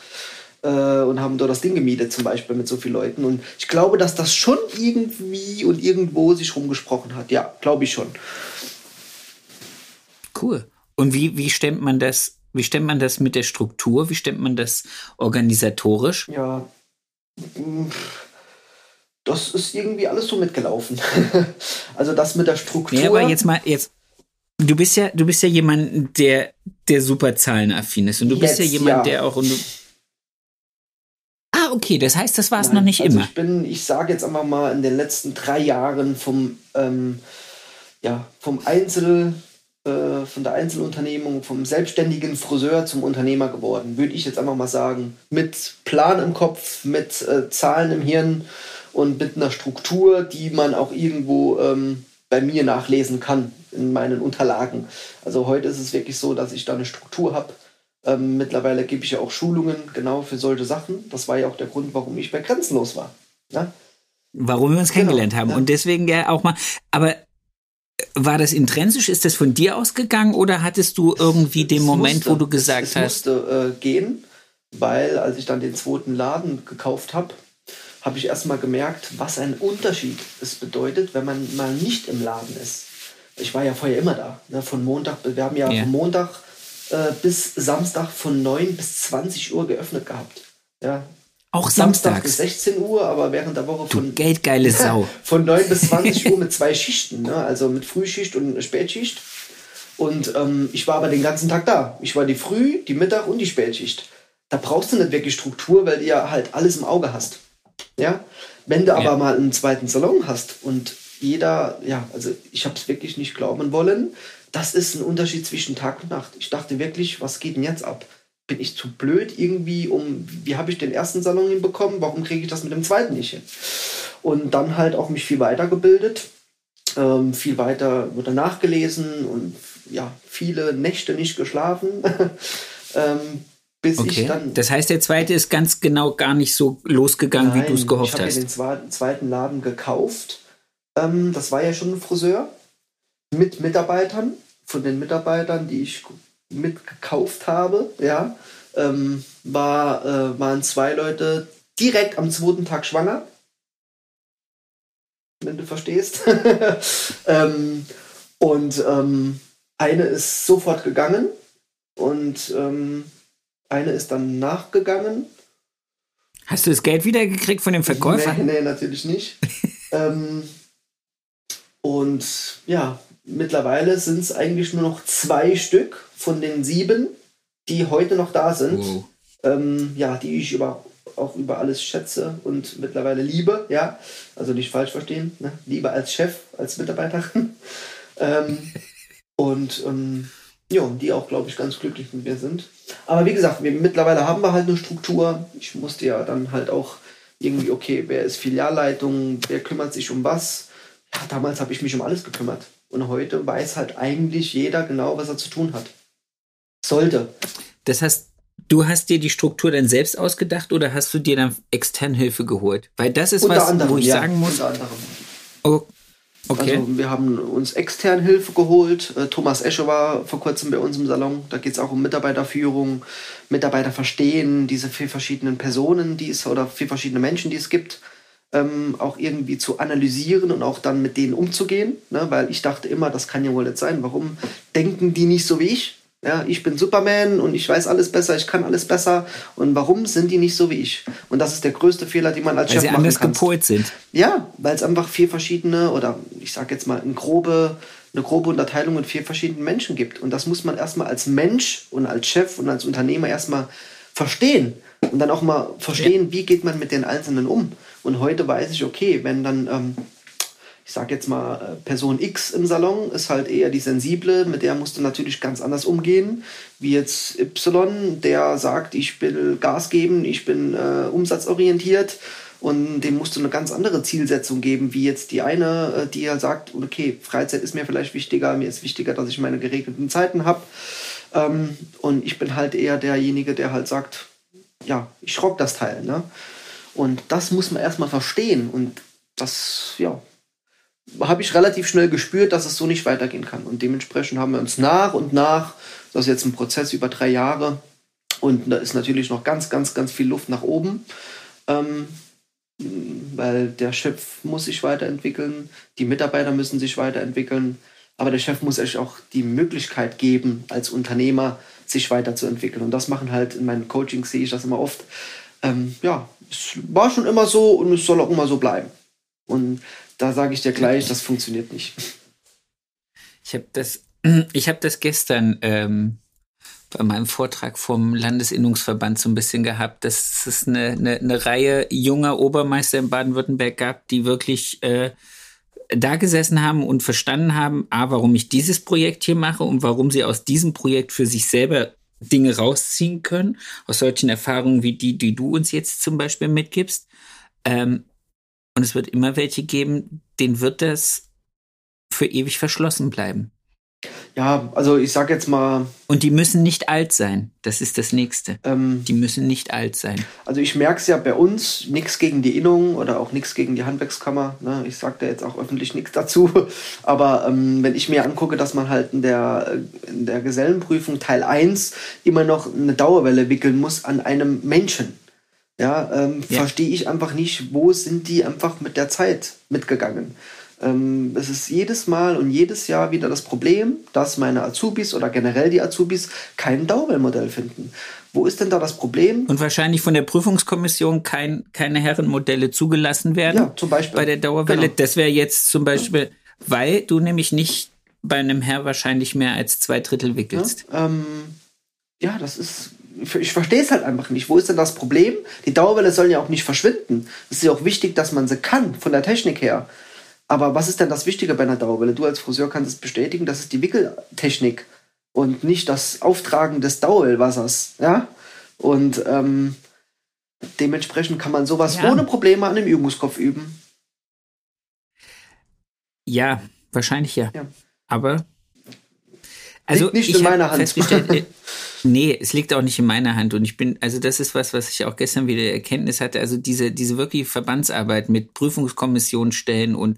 äh, und haben dort das Ding gemietet zum Beispiel mit so vielen Leuten. Und ich glaube, dass das schon irgendwie und irgendwo sich rumgesprochen hat. Ja, glaube ich schon. Cool. Und wie, wie stemmt man das? Wie stemmt man das mit der Struktur? Wie stemmt man das organisatorisch? Ja, das ist irgendwie alles so mitgelaufen. also das mit der Struktur. Ja, aber jetzt mal, jetzt, du bist ja, du bist ja jemand, der, der super zahlenaffin ist. Und du jetzt, bist ja jemand, ja. der auch. Und du, ah, okay, das heißt, das war es noch nicht also immer. Ich bin, ich sage jetzt einfach mal, in den letzten drei Jahren vom, ähm, ja, vom Einzel, äh, von der Einzelunternehmung, vom selbstständigen Friseur zum Unternehmer geworden, würde ich jetzt einfach mal sagen. Mit Plan im Kopf, mit äh, Zahlen im Hirn und mit einer Struktur, die man auch irgendwo ähm, bei mir nachlesen kann in meinen Unterlagen. Also heute ist es wirklich so, dass ich da eine Struktur habe. Ähm, mittlerweile gebe ich ja auch Schulungen genau für solche Sachen. Das war ja auch der Grund, warum ich bei Grenzenlos war. Ja? Warum wir uns genau, kennengelernt haben. Ja. Und deswegen ja auch mal, aber war das intrinsisch? Ist das von dir ausgegangen oder hattest du irgendwie den es Moment, musste, wo du gesagt es, es hast? Es musste äh, gehen, weil als ich dann den zweiten Laden gekauft habe, habe ich erstmal gemerkt, was ein Unterschied es bedeutet, wenn man mal nicht im Laden ist. Ich war ja vorher immer da. Ne? Von Montag, wir haben ja, ja. von Montag äh, bis Samstag von 9 bis 20 Uhr geöffnet gehabt. Ja. Auch Samstag bis 16 Uhr, aber während der Woche von, du geldgeile Sau. von 9 bis 20 Uhr mit zwei Schichten. Ne? Also mit Frühschicht und Spätschicht. Und ähm, ich war aber den ganzen Tag da. Ich war die Früh-, die Mittag- und die Spätschicht. Da brauchst du nicht wirklich Struktur, weil du ja halt alles im Auge hast. Ja? Wenn du ja. aber mal einen zweiten Salon hast und jeder, ja, also ich habe es wirklich nicht glauben wollen, das ist ein Unterschied zwischen Tag und Nacht. Ich dachte wirklich, was geht denn jetzt ab? Bin ich zu blöd irgendwie, um, wie habe ich den ersten Salon hinbekommen? Warum kriege ich das mit dem zweiten nicht hin? Und dann halt auch mich viel weitergebildet, ähm, viel weiter wurde nachgelesen und ja, viele Nächte nicht geschlafen. ähm, bis okay. ich dann. Das heißt, der zweite ist ganz genau gar nicht so losgegangen, Nein, wie du es gehofft ich hast. Ich habe den zweiten Laden gekauft. Ähm, das war ja schon ein Friseur mit Mitarbeitern. Von den Mitarbeitern, die ich mitgekauft habe, ja, ähm, war, äh, waren zwei Leute direkt am zweiten Tag schwanger. Wenn du verstehst. ähm, und ähm, eine ist sofort gegangen und ähm, eine ist dann nachgegangen. Hast du das Geld wiedergekriegt von dem Verkäufer? Nee, nee natürlich nicht. ähm, und ja, mittlerweile sind es eigentlich nur noch zwei Stück von den sieben, die heute noch da sind. Wow. Ähm, ja, die ich über, auch über alles schätze und mittlerweile liebe. Ja, also nicht falsch verstehen. Ne? Liebe als Chef, als Mitarbeiterin. ähm, und ähm, ja, die auch, glaube ich, ganz glücklich mit mir sind. Aber wie gesagt, wir, mittlerweile haben wir halt eine Struktur. Ich musste ja dann halt auch irgendwie, okay, wer ist Filialleitung, wer kümmert sich um was, ja, damals habe ich mich um alles gekümmert. Und heute weiß halt eigentlich jeder genau, was er zu tun hat. Sollte. Das heißt, du hast dir die Struktur dann selbst ausgedacht oder hast du dir dann extern Hilfe geholt? Weil das ist Unter was, anderem, wo ich ja, sagen muss. Unter anderem. Oh, okay. Also wir haben uns extern Hilfe geholt. Äh, Thomas Esche war vor kurzem bei uns im Salon. Da geht es auch um Mitarbeiterführung, Mitarbeiter verstehen, diese vier verschiedenen Personen, die es oder vier verschiedene Menschen, die es gibt, ähm, auch irgendwie zu analysieren und auch dann mit denen umzugehen. Ne? Weil ich dachte immer, das kann ja wohl nicht sein. Warum denken die nicht so wie ich? Ja, ich bin Superman und ich weiß alles besser, ich kann alles besser. Und warum sind die nicht so wie ich? Und das ist der größte Fehler, den man als Weil Chef sie machen anders kann. gepolt sind. Ja, weil es einfach vier verschiedene oder ich sage jetzt mal eine grobe, eine grobe Unterteilung mit vier verschiedenen Menschen gibt. Und das muss man erstmal als Mensch und als Chef und als Unternehmer erstmal verstehen. Und dann auch mal verstehen, wie geht man mit den Einzelnen um. Und heute weiß ich, okay, wenn dann, ähm, ich sage jetzt mal, äh, Person X im Salon ist halt eher die sensible, mit der musst du natürlich ganz anders umgehen, wie jetzt Y, der sagt, ich will Gas geben, ich bin äh, umsatzorientiert und dem musst du eine ganz andere Zielsetzung geben, wie jetzt die eine, äh, die halt sagt, okay, Freizeit ist mir vielleicht wichtiger, mir ist wichtiger, dass ich meine geregelten Zeiten habe. Ähm, und ich bin halt eher derjenige, der halt sagt, ja, ich rock das Teil. Ne? Und das muss man erstmal verstehen. Und das, ja, habe ich relativ schnell gespürt, dass es so nicht weitergehen kann. Und dementsprechend haben wir uns nach und nach, das ist jetzt ein Prozess über drei Jahre, und da ist natürlich noch ganz, ganz, ganz viel Luft nach oben. Ähm, weil der Chef muss sich weiterentwickeln, die Mitarbeiter müssen sich weiterentwickeln, aber der Chef muss euch auch die Möglichkeit geben, als Unternehmer sich weiterzuentwickeln. Und das machen halt in meinen Coachings, sehe ich das immer oft. Ähm, ja, es war schon immer so und es soll auch immer so bleiben. Und da sage ich dir gleich, das funktioniert nicht. Ich habe das, ich das gestern ähm, bei meinem Vortrag vom Landesinnungsverband so ein bisschen gehabt, dass es eine, eine, eine Reihe junger Obermeister in Baden-Württemberg gab, die wirklich äh, da gesessen haben und verstanden haben, a, warum ich dieses Projekt hier mache und warum sie aus diesem Projekt für sich selber Dinge rausziehen können, aus solchen Erfahrungen wie die, die du uns jetzt zum Beispiel mitgibst. Ähm, und es wird immer welche geben, denen wird das für ewig verschlossen bleiben. Ja, also ich sage jetzt mal. Und die müssen nicht alt sein. Das ist das Nächste. Ähm, die müssen nicht alt sein. Also ich merke es ja bei uns, nichts gegen die Innung oder auch nichts gegen die Handwerkskammer. Ne? Ich sage da jetzt auch öffentlich nichts dazu. Aber ähm, wenn ich mir angucke, dass man halt in der, in der Gesellenprüfung Teil 1 immer noch eine Dauerwelle wickeln muss an einem Menschen. Ja, ähm, ja. verstehe ich einfach nicht, wo sind die einfach mit der Zeit mitgegangen. Ähm, es ist jedes Mal und jedes Jahr wieder das Problem, dass meine Azubis oder generell die Azubis kein Dauerwellmodell finden. Wo ist denn da das Problem? Und wahrscheinlich von der Prüfungskommission kein, keine Herrenmodelle zugelassen werden. Ja, zum Beispiel. Bei der Dauerwelle. Genau. Das wäre jetzt zum Beispiel, ja. weil du nämlich nicht bei einem Herr wahrscheinlich mehr als zwei Drittel wickelst. Ja, ähm, ja das ist ich verstehe es halt einfach nicht. Wo ist denn das Problem? Die Dauerwelle sollen ja auch nicht verschwinden. Es ist ja auch wichtig, dass man sie kann, von der Technik her. Aber was ist denn das Wichtige bei einer Dauerwelle? Du als Friseur kannst es bestätigen, das ist die Wickeltechnik und nicht das Auftragen des Dauerwellwassers. Ja? Und ähm, dementsprechend kann man sowas ja. ohne Probleme an dem Übungskopf üben. Ja, wahrscheinlich ja. ja. Aber also liegt nicht in meiner Hand. Nee, es liegt auch nicht in meiner Hand. Und ich bin, also das ist was, was ich auch gestern wieder Erkenntnis hatte. Also diese, diese wirkliche Verbandsarbeit mit Prüfungskommissionen stellen und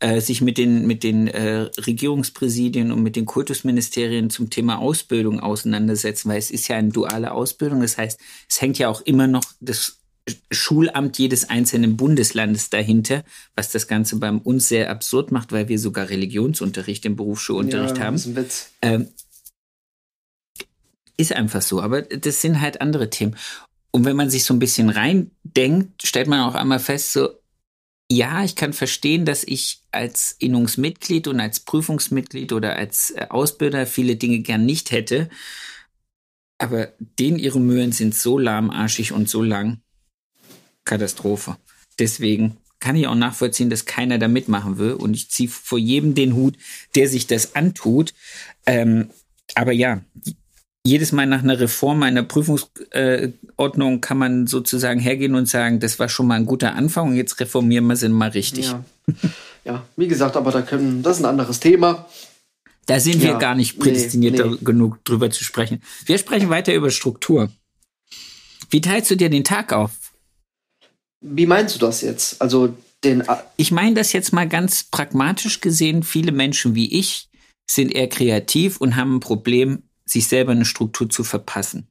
äh, sich mit den, mit den äh, Regierungspräsidien und mit den Kultusministerien zum Thema Ausbildung auseinandersetzen, weil es ist ja eine duale Ausbildung. Das heißt, es hängt ja auch immer noch das Schulamt jedes einzelnen Bundeslandes dahinter, was das Ganze bei uns sehr absurd macht, weil wir sogar Religionsunterricht im Berufsschulunterricht ja, haben. Das ist ein Witz. Ähm, ist einfach so, aber das sind halt andere Themen. Und wenn man sich so ein bisschen reindenkt, stellt man auch einmal fest, so, ja, ich kann verstehen, dass ich als Innungsmitglied und als Prüfungsmitglied oder als äh, Ausbilder viele Dinge gern nicht hätte. Aber denen ihre Mühen sind so lahmarschig und so lang. Katastrophe. Deswegen kann ich auch nachvollziehen, dass keiner da mitmachen will. Und ich ziehe vor jedem den Hut, der sich das antut. Ähm, aber ja, jedes Mal nach einer Reform einer Prüfungsordnung äh, kann man sozusagen hergehen und sagen, das war schon mal ein guter Anfang und jetzt reformieren wir sie mal richtig. Ja. ja, wie gesagt, aber da können, das ist ein anderes Thema. Da sind wir Ja, gar nicht prädestiniert, nee, nee. genug drüber zu sprechen. Wir sprechen weiter über Struktur. Wie teilst du dir den Tag auf? Wie meinst du das jetzt? Also den, Ich meine das jetzt mal ganz pragmatisch gesehen. Viele Menschen wie ich sind eher kreativ und haben ein Problem, sich selber eine Struktur zu verpassen.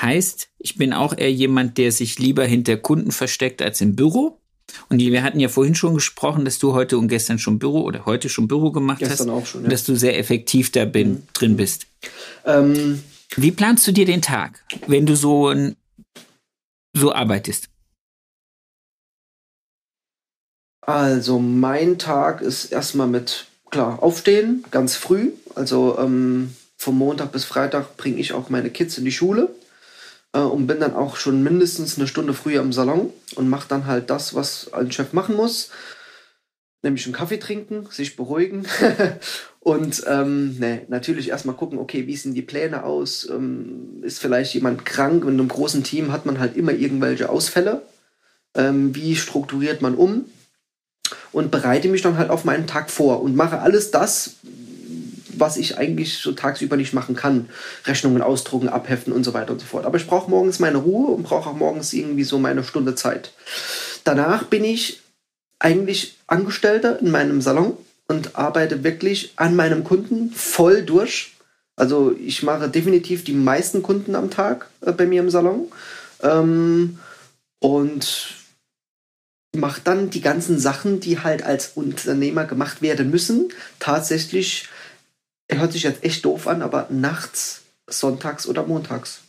Heißt, ich bin auch eher jemand, der sich lieber hinter Kunden versteckt als im Büro. Und wir hatten ja vorhin schon gesprochen, dass du heute und gestern schon Büro oder heute schon Büro gemacht Gestern hast. auch schon, Und ja. dass du sehr effektiv da bin, drin bist. ähm, Wie planst du dir den Tag, wenn du so, so arbeitest? Also mein Tag ist erstmal mit, klar, aufstehen, ganz früh. Also ähm, vom Montag bis Freitag bringe ich auch meine Kids in die Schule äh, und bin dann auch schon mindestens eine Stunde früher im Salon und mache dann halt das, was ein Chef machen muss. Nämlich einen Kaffee trinken, sich beruhigen und ähm, ne, natürlich erstmal gucken, okay, wie sehen die Pläne aus? Ähm, ist vielleicht jemand krank? In einem großen Team hat man halt immer irgendwelche Ausfälle. Ähm, wie strukturiert man um? und bereite mich dann halt auf meinen Tag vor und mache alles das, was ich eigentlich so tagsüber nicht machen kann. Rechnungen ausdrucken, abheften und so weiter und so fort. Aber ich brauche morgens meine Ruhe und brauche auch morgens irgendwie so meine Stunde Zeit. Danach bin ich eigentlich Angestellter in meinem Salon und arbeite wirklich an meinem Kunden voll durch. Also ich mache definitiv die meisten Kunden am Tag äh, bei mir im Salon. Ähm, und mache dann die ganzen Sachen, die halt als Unternehmer gemacht werden müssen, tatsächlich, hört sich jetzt echt doof an, aber nachts, sonntags oder montags.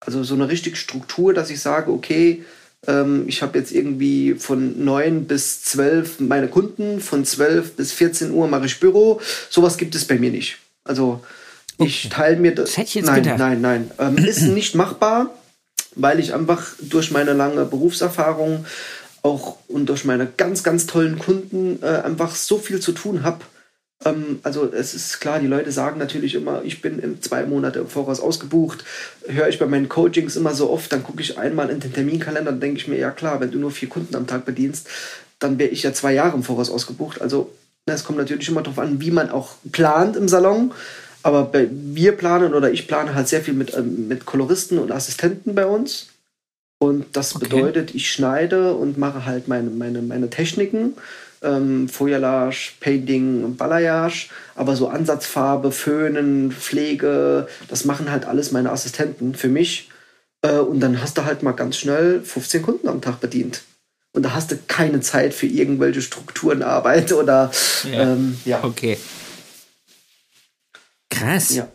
Also so eine richtige Struktur, dass ich sage, okay, ähm, ich habe jetzt irgendwie von 9 bis 12 meine Kunden, von 12 bis 14 Uhr mache ich Büro. Sowas gibt es bei mir nicht. Also ich teile mir das. Das hätte ich jetzt nein, gedacht. nein, nein, Ähm, ist nicht machbar, weil ich einfach durch meine lange Berufserfahrung auch und durch meine ganz, ganz tollen Kunden äh, einfach so viel zu tun habe. Ähm, also es ist klar, die Leute sagen natürlich immer, ich bin im zwei Monate im Voraus ausgebucht. Höre ich bei meinen Coachings immer so oft, dann gucke ich einmal in den Terminkalender und denke ich mir, ja klar, wenn du nur vier Kunden am Tag bedienst, dann wäre ich ja zwei Jahre im Voraus ausgebucht. Also es kommt natürlich immer darauf an, wie man auch plant im Salon. Aber bei, wir planen oder ich plane halt sehr viel mit, ähm, mit Koloristen und Assistenten bei uns. Und das Okay. bedeutet, ich schneide und mache halt meine, meine, meine Techniken. Ähm, Feuillage, Painting, Balayage, aber so Ansatzfarbe, Föhnen, Pflege, das machen halt alles meine Assistenten für mich. Äh, und dann hast du halt mal ganz schnell 15 Kunden am Tag bedient. Und da hast du keine Zeit für irgendwelche Strukturenarbeit oder Ja. ähm, ja. Okay. Krass. ja.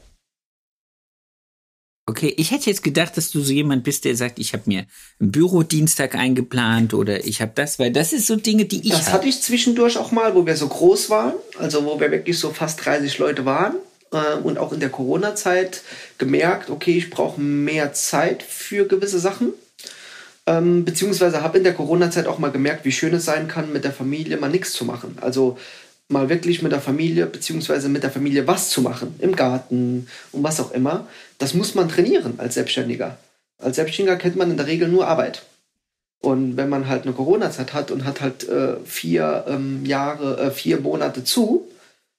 Okay, ich hätte jetzt gedacht, dass du so jemand bist, der sagt, ich habe mir einen Bürodienstag eingeplant oder ich habe das, weil das ist so Dinge, die ich Das hab. hatte ich zwischendurch auch mal, wo wir so groß waren, also wo wir wirklich so fast 30 Leute waren äh, und auch in der Corona-Zeit gemerkt, okay, ich brauche mehr Zeit für gewisse Sachen. Ähm, beziehungsweise habe in der Corona-Zeit auch mal gemerkt, wie schön es sein kann, mit der Familie mal nichts zu machen. Also mal wirklich mit der Familie, beziehungsweise mit der Familie was zu machen, im Garten und was auch immer. Das muss man trainieren als Selbstständiger. Als Selbstständiger kennt man in der Regel nur Arbeit. Und wenn man halt eine Corona-Zeit hat und hat halt äh, vier ähm, Jahre, äh, vier Monate zu,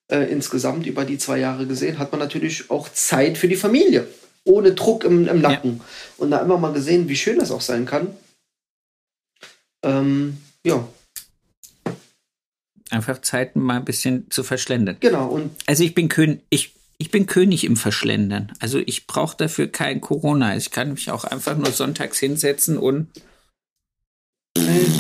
äh, insgesamt über die zwei Jahre gesehen, hat man natürlich auch Zeit für die Familie. Ohne Druck im, im Nacken. Und da einfach mal gesehen, wie schön das auch sein kann. Ähm, ja, Einfach Zeit mal ein bisschen zu verschlendern. genau. Und Also ich bin König, ich, ich bin König im Verschlendern. Also ich brauche dafür kein Corona. Ich kann mich auch einfach nur sonntags hinsetzen und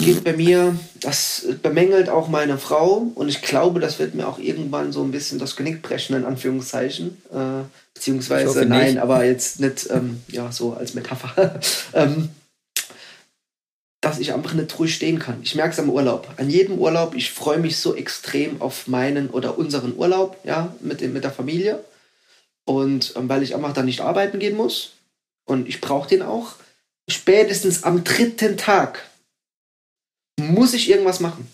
geht bei mir, das bemängelt auch meine Frau und ich glaube, das wird mir auch irgendwann so ein bisschen das Genick brechen, in Anführungszeichen. Äh, beziehungsweise, nein, aber jetzt nicht, ähm, ja, so als Metapher. ähm, dass ich einfach nicht ruhig stehen kann. Ich merke es am Urlaub. An jedem Urlaub, ich freue mich so extrem auf meinen oder unseren Urlaub, ja, mit, dem, mit der Familie. Und ähm, weil ich einfach dann nicht arbeiten gehen muss. Und ich brauche den auch. Spätestens am dritten Tag muss ich irgendwas machen.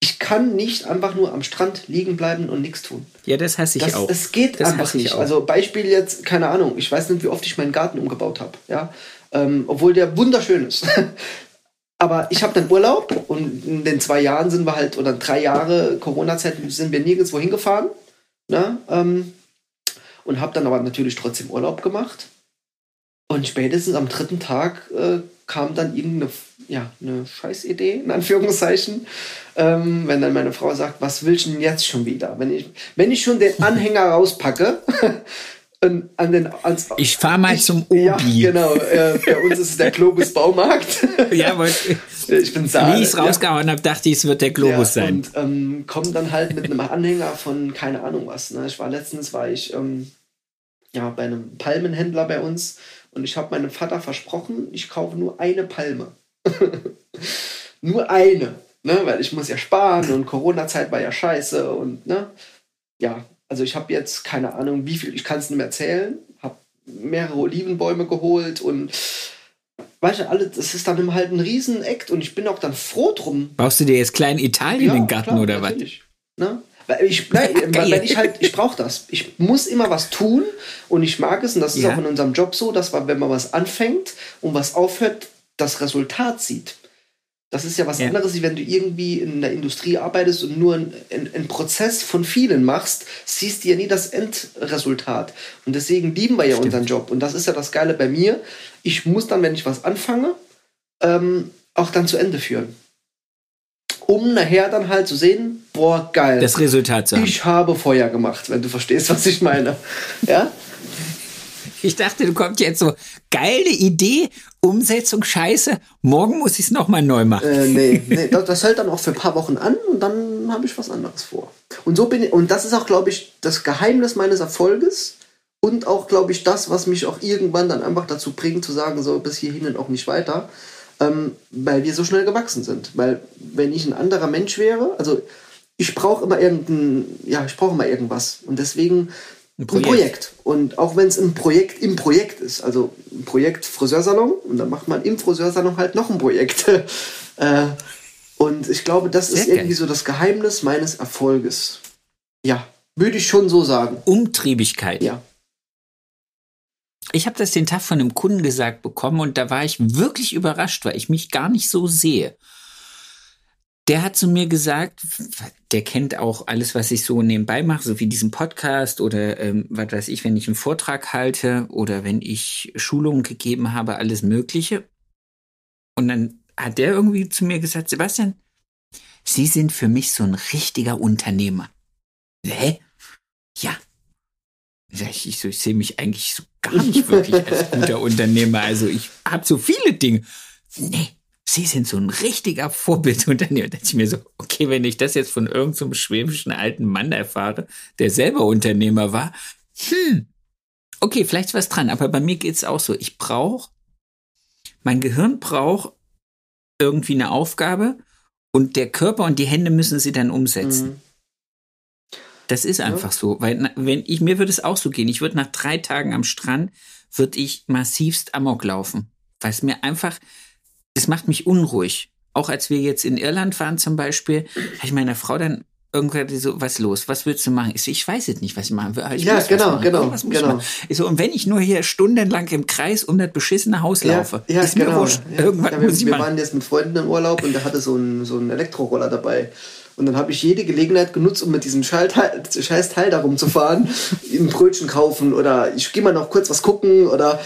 Ich kann nicht einfach nur am Strand liegen bleiben und nichts tun. ja, das hasse ich Das, auch. Es geht Das einfach nicht. auch. Also Beispiel jetzt, keine Ahnung, ich weiß nicht, wie oft ich meinen Garten umgebaut habe. Ja? Ähm, obwohl der wunderschön ist. aber ich habe dann Urlaub und in den zwei Jahren sind wir halt, oder drei Jahre Corona-Zeit sind wir nirgendwo hingefahren. Ne? Ähm, und habe dann aber natürlich trotzdem Urlaub gemacht. Und spätestens am dritten Tag äh, kam dann irgendeine ja, eine Scheißidee, in Anführungszeichen. Ähm, wenn dann meine Frau sagt, was will ich denn jetzt schon wieder? Wenn ich, wenn ich schon den Anhänger rauspacke, an, den, ans, ich fahre mal ich, zum Obi. Ja, genau. Äh, bei uns ist es der Globus Baumarkt. ja, aber ich bin Saal, Wie ich es rausgehauen ja. habe, dachte ich, es wird der Globus ja, sein. Und ähm, komme dann halt mit einem Anhänger von keine Ahnung was. Ne? Ich war letztens, war ich ähm, ja, bei einem Palmenhändler bei uns und ich habe meinem Vater versprochen, ich kaufe nur eine Palme. nur eine. Ne? Weil ich muss ja sparen und Corona-Zeit war ja scheiße und ne? Ja, also ich habe jetzt keine Ahnung, wie viel, ich kann es nicht mehr erzählen, habe mehrere Olivenbäume geholt und weißt du, alles, das ist dann halt ein Riesenakt und ich bin auch dann froh drum. Baust du dir jetzt kleinen Italien ja, in den Garten klar, oder was? Ne? Weil ich, nein, weil ich halt, ich brauche das. Ich muss immer was tun und ich mag es und das ist ja. auch in unserem Job so, dass man, wenn man was anfängt und was aufhört, das Resultat sieht. Das ist ja was ja. anderes, wie wenn du irgendwie in der Industrie arbeitest und nur einen Prozess von vielen machst, siehst du ja nie das Endresultat. Und deswegen lieben wir ja Stimmt. unseren Job. Und das ist ja das Geile bei mir. Ich muss dann, wenn ich was anfange, ähm, auch dann zu Ende führen. Um nachher dann halt zu sehen, boah, geil. Das Resultat zu haben. Ich habe Feuer gemacht, wenn du verstehst, was ich meine. Ja? Ich dachte, du kommst jetzt so, geile Idee, Umsetzung scheiße, morgen muss ich es nochmal neu machen. Äh, nee, nee das, das, hält dann auch für ein paar Wochen an und dann habe ich was anderes vor. Und so bin ich, und das ist auch, glaube ich, das Geheimnis meines Erfolges und auch, glaube ich, das, was mich auch irgendwann dann einfach dazu bringt, zu sagen, so bis hierhin und auch nicht weiter, ähm, weil wir so schnell gewachsen sind. Weil wenn ich ein anderer Mensch wäre, also ich brauche immer irgendein, ja, ich brauche immer irgendwas. Und deswegen ein Projekt. ein Projekt. Und auch wenn es ein Projekt im Projekt ist, also ein Projekt Friseursalon und dann macht man im Friseursalon halt noch ein Projekt. äh, und ich glaube, das Sehr ist geil. irgendwie so das Geheimnis meines Erfolges. Ja, würde ich schon so sagen. Umtriebigkeit. Ja. Ich habe das den Tag von einem Kunden gesagt bekommen und da war ich wirklich überrascht, weil ich mich gar nicht so sehe der hat zu mir gesagt, der kennt auch alles, was ich so nebenbei mache, so wie diesen Podcast oder ähm, was weiß ich, wenn ich einen Vortrag halte oder wenn ich Schulungen gegeben habe, alles Mögliche. Und dann hat der irgendwie zu mir gesagt, Sebastian, Sie sind für mich so ein richtiger Unternehmer. Hä? Ja. Ich, ich, so, ich sehe mich eigentlich so gar nicht wirklich als guter Unternehmer. Also ich habe so viele Dinge. Nee, Sie sind so ein richtiger Vorbildunternehmer. Da dachte ich mir so, okay, wenn ich das jetzt von irgendeinem so schwäbischen alten Mann erfahre, der selber Unternehmer war, hm, okay, vielleicht ist was dran, aber bei mir geht es auch so. Ich brauche, mein Gehirn braucht irgendwie eine Aufgabe und der Körper und die Hände müssen sie dann umsetzen. Mhm. Das ist einfach ja. so, weil wenn ich mir würde es auch so gehen. Ich würde nach drei Tagen am Strand würde ich massivst Amok laufen, weil es mir einfach es macht mich unruhig. Auch als wir jetzt in Irland waren zum Beispiel, habe ich meiner Frau dann irgendwann so, was los? Was willst du machen? Ich so, ich weiß jetzt nicht, was ich machen will. Ich ja, genau, genau, genau. Ich so, und wenn ich nur hier stundenlang im Kreis um das beschissene Haus laufe, ja, ja, ist genau. mir wurscht. Ja. Irgendwann ja, wir, muss ich wir waren jetzt mit Freunden im Urlaub und der hatte so einen, so einen Elektroroller dabei. Und dann habe ich jede Gelegenheit genutzt, um mit diesem Schallteil, scheiß Teil da rumzufahren, ein Brötchen kaufen oder ich gehe mal noch kurz was gucken oder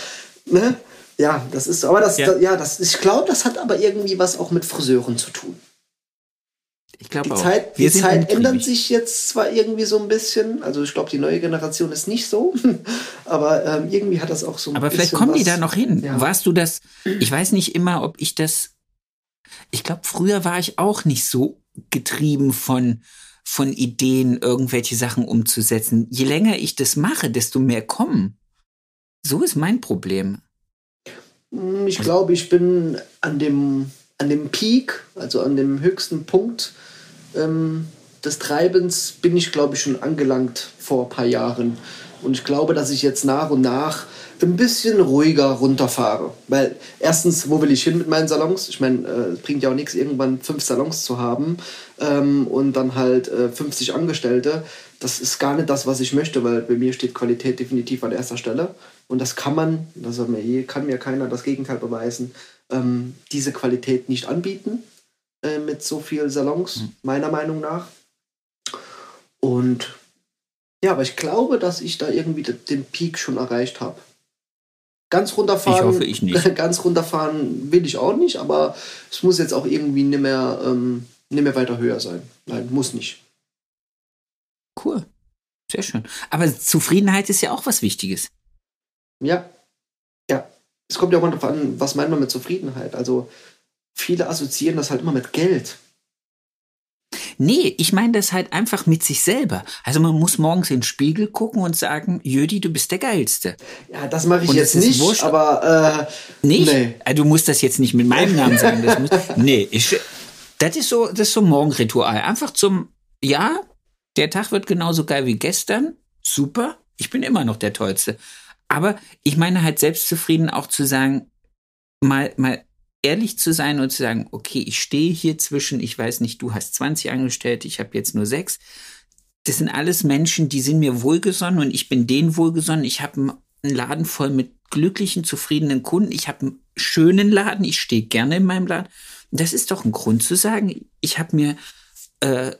ne? Ja, das ist, aber das, ja, da, ja das, ich glaube, das hat aber irgendwie was auch mit Friseuren zu tun. Ich glaube die auch. Zeit, die Zeit ändert sich jetzt zwar irgendwie so ein bisschen, also ich glaube, die neue Generation ist nicht so, aber ähm, irgendwie hat das auch so ein aber bisschen. Aber vielleicht kommen was, die da noch hin. Ja. Warst du das? Ich weiß nicht immer, ob ich das. Ich glaube, früher war ich auch nicht so getrieben von von Ideen, irgendwelche Sachen umzusetzen. Je länger ich das mache, desto mehr kommen. So ist mein Problem. Hm, ich glaube, ich bin an dem, an dem Peak, also an dem höchsten Punkt ähm, des Treibens, bin ich, glaube ich, schon angelangt vor ein paar Jahren. Und ich glaube, dass ich jetzt nach und nach ein bisschen ruhiger runterfahre. Weil erstens, wo will ich hin mit meinen Salons? Ich meine, äh, es bringt ja auch nichts, irgendwann fünf Salons zu haben ähm, und dann halt äh, 50 Angestellte. Das ist gar nicht das, was ich möchte, weil bei mir steht Qualität definitiv an erster Stelle. Und das kann man, das kann mir keiner das Gegenteil beweisen, ähm, diese Qualität nicht anbieten äh, mit so vielen Salons, mhm. meiner Meinung nach. Und ja, aber ich glaube, dass ich da irgendwie den Peak schon erreicht habe. Ganz runterfahren. Ich hoffe, ich nicht. Ganz runterfahren will ich auch nicht, aber es muss jetzt auch irgendwie nicht mehr, ähm, nicht mehr weiter höher sein. Nein, muss nicht. Cool. Sehr schön. Aber Zufriedenheit ist ja auch was Wichtiges. Ja. Ja. Es kommt ja auch mal darauf an, was meint man mit Zufriedenheit. Also viele assoziieren das halt immer mit Geld. Nee, ich meine das halt einfach mit sich selber. Also man muss morgens in den Spiegel gucken und sagen, Jödi, du bist der Geilste. Ja, das mache ich und jetzt nicht, wurscht, aber äh, nicht? Nee. Ah, du musst das jetzt nicht mit meinem Namen sagen. Das muss, nee, ich, das ist so, das ist so ein Morgenritual. Einfach zum, ja, der Tag wird genauso geil wie gestern. Super. Ich bin immer noch der Tollste. Aber ich meine halt selbstzufrieden auch zu sagen, mal, mal ehrlich zu sein und zu sagen, okay, ich stehe hier zwischen, ich weiß nicht, du hast 20 Angestellte, ich habe jetzt nur sechs. Das sind alles Menschen, die sind mir wohlgesonnen und ich bin denen wohlgesonnen. Ich habe einen Laden voll mit glücklichen, zufriedenen Kunden. Ich habe einen schönen Laden, ich stehe gerne in meinem Laden. Das ist doch ein Grund zu sagen, ich habe mir, äh,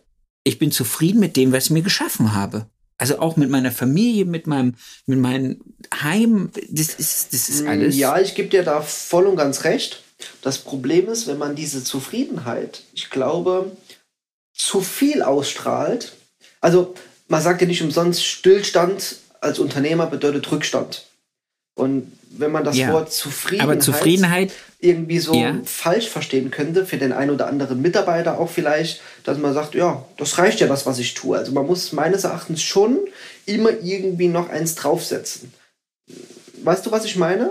ich bin zufrieden mit dem, was ich mir geschaffen habe. Also auch mit meiner Familie, mit meinem, mit meinem Heim, das ist, das ist alles. Ja, ich gebe dir da voll und ganz recht. Das Problem ist, wenn man diese Zufriedenheit, ich glaube, zu viel ausstrahlt. Also man sagt ja nicht umsonst, Stillstand als Unternehmer bedeutet Rückstand. Und wenn man das ja, Wort Zufriedenheit, Zufriedenheit, irgendwie so ja. falsch verstehen könnte, für den einen oder anderen Mitarbeiter auch vielleicht, dass man sagt, ja, das reicht ja das, was ich tue. Also man muss meines Erachtens schon immer irgendwie noch eins draufsetzen. Weißt du, was ich meine?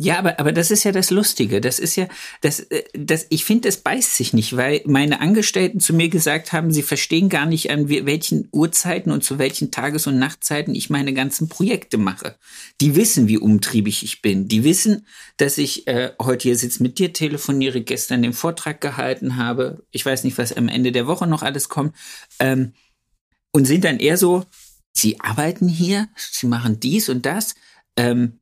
Ja, aber, aber das ist ja das Lustige. Das ist ja, das, äh, das, ich finde, das beißt sich nicht, weil meine Angestellten zu mir gesagt haben, sie verstehen gar nicht, an welchen Uhrzeiten und zu welchen Tages- und Nachtzeiten ich meine ganzen Projekte mache. Die wissen, wie umtriebig ich bin. Die wissen, dass ich äh, heute hier sitze mit dir, telefoniere, gestern den Vortrag gehalten habe. Ich weiß nicht, was am Ende der Woche noch alles kommt. Ähm, und sind dann eher so, sie arbeiten hier, sie machen dies und das. Ähm,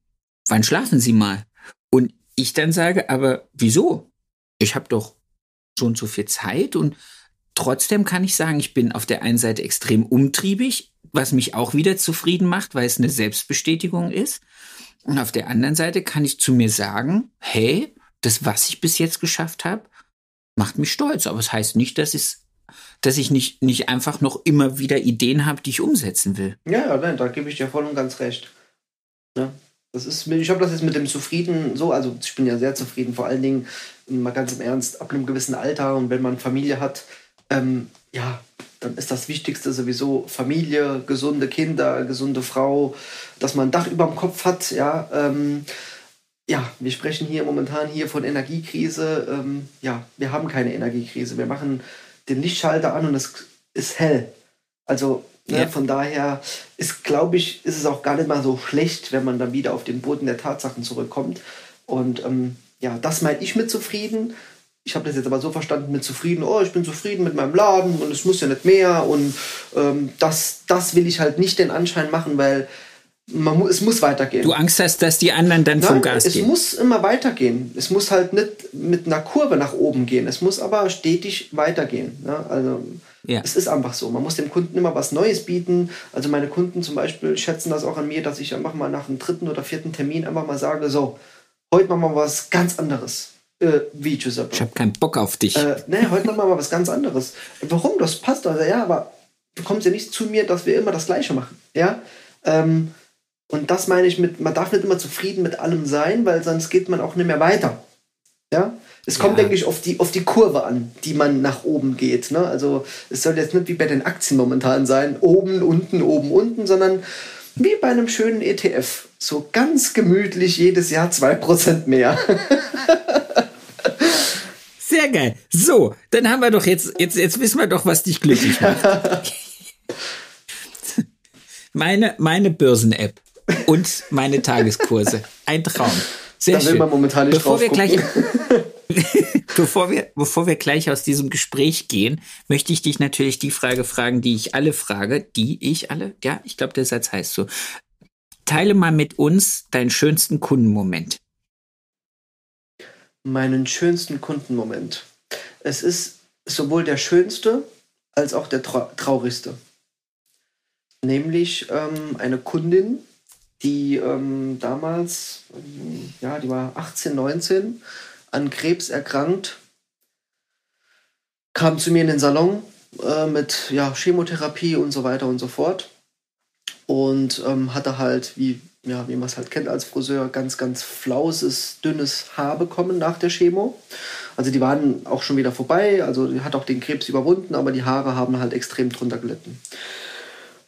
wann schlafen Sie mal? Und ich dann sage, aber wieso? Ich habe doch schon so viel Zeit und trotzdem kann ich sagen, ich bin auf der einen Seite extrem umtriebig, was mich auch wieder zufrieden macht, weil es eine Selbstbestätigung ist. Und auf der anderen Seite kann ich zu mir sagen, hey, das, was ich bis jetzt geschafft habe, macht mich stolz. Aber es das heißt nicht, dass ich dass ich nicht, nicht einfach noch immer wieder Ideen habe, die ich umsetzen will. Ja, nein, da gebe ich dir voll und ganz recht. Ja. Das ist, ich habe das jetzt mit dem Zufrieden so, also ich bin ja sehr zufrieden, vor allen Dingen mal ganz im Ernst, ab einem gewissen Alter und wenn man Familie hat, ähm, ja, dann ist das Wichtigste sowieso Familie, gesunde Kinder, gesunde Frau, dass man ein Dach über dem Kopf hat, ja. Ähm, ja, wir sprechen hier momentan hier von Energiekrise. Ähm, ja, wir haben keine Energiekrise. Wir machen den Lichtschalter an und es ist hell. Also Ne? Ja. Von daher ist, glaube ich, ist es auch gar nicht mal so schlecht, wenn man dann wieder auf den Boden der Tatsachen zurückkommt. Und ähm, ja, das meine ich mit zufrieden. Ich habe das jetzt aber so verstanden mit zufrieden, oh, ich bin zufrieden mit meinem Laden und es muss ja nicht mehr. Und ähm, das, das will ich halt nicht den Anschein machen, weil man, es muss weitergehen. Du Angst hast, dass die anderen dann Nein, vom Gas es gehen? Es muss immer weitergehen. Es muss halt nicht mit einer Kurve nach oben gehen. Es muss aber stetig weitergehen. Ja, also ja. Es ist einfach so. Man muss dem Kunden immer was Neues bieten. Also meine Kunden zum Beispiel schätzen das auch an mir, dass ich einfach mal nach einem dritten oder vierten Termin einfach mal sage, so, heute machen wir was ganz anderes. Äh, wie Giuseppe. Ich habe keinen Bock auf dich. Äh, nee, heute machen wir mal was ganz anderes. Warum? Das passt also. Ja, aber du kommst ja nicht zu mir, dass wir immer das Gleiche machen. Ja. Ähm, und das meine ich mit, man darf nicht immer zufrieden mit allem sein, weil sonst geht man auch nicht mehr weiter. Ja. Es kommt, ja. denke ich, auf die, auf die Kurve an, die man nach oben geht. Ne? Also es soll jetzt nicht wie bei den Aktien momentan sein, oben, unten, oben, unten, sondern wie bei einem schönen ETF. So ganz gemütlich jedes Jahr 2% mehr. Sehr geil. So, dann haben wir doch jetzt, jetzt, jetzt wissen wir doch, was dich glücklich macht. meine, meine Börsen-App und meine Tageskurse. Ein Traum. Sehr da will schön. man momentan nicht Bevor wir gleich Bevor wir, bevor wir gleich aus diesem Gespräch gehen, möchte ich dich natürlich die Frage fragen, die ich alle frage, die ich alle, ja, ich glaube, der Satz heißt so. Teile mal mit uns deinen schönsten Kundenmoment. Meinen schönsten Kundenmoment. Es ist sowohl der schönste als auch der trau traurigste. Nämlich ähm, eine Kundin, die ähm, damals, ähm, ja, die war 18, 19, an Krebs erkrankt, kam zu mir in den Salon äh, mit ja, Chemotherapie und so weiter und so fort. Und ähm, hatte halt, wie, ja, wie man es halt kennt als Friseur, ganz, ganz flauses, dünnes Haar bekommen nach der Chemo. Also die waren auch schon wieder vorbei, also hat auch den Krebs überwunden, aber die Haare haben halt extrem drunter gelitten.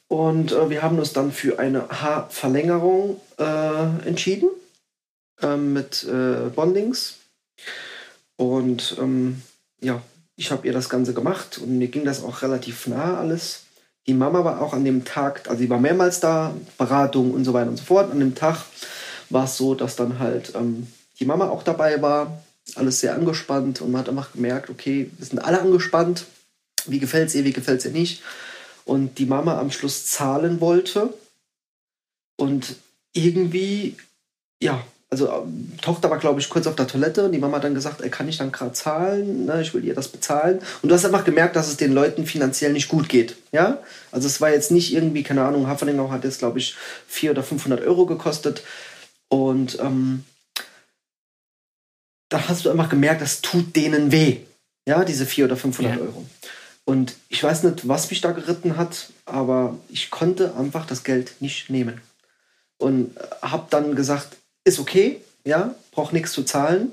Und äh, wir haben uns dann für eine Haarverlängerung äh, entschieden äh, mit Bondings. Und ähm, ja, ich habe ihr das Ganze gemacht und mir ging das auch relativ nah alles. Die Mama war auch an dem Tag, also sie war mehrmals da, Beratung und so weiter und so fort. An dem Tag war es so, dass dann halt ähm, die Mama auch dabei war, alles sehr angespannt und man hat einfach gemerkt, okay, wir sind alle angespannt. Wie gefällt es ihr, wie gefällt es ihr nicht? und die Mama am Schluss zahlen wollte. Und irgendwie, ja, also ähm, Tochter war, glaube ich, kurz auf der Toilette und die Mama hat dann gesagt, ey, kann ich dann gerade zahlen? Ne, ich will ihr das bezahlen. Und du hast einfach gemerkt, dass es den Leuten finanziell nicht gut geht. Ja? Also es war jetzt nicht irgendwie, keine Ahnung, Haferlingau hat jetzt, glaube ich, 400 oder 500 Euro gekostet. Und ähm, da hast du einfach gemerkt, das tut denen weh. Ja, diese 400 oder 500 ja. Euro. Und ich weiß nicht, was mich da geritten hat, aber ich konnte einfach das Geld nicht nehmen. Und habe dann gesagt, ist okay, ja, braucht nichts zu zahlen.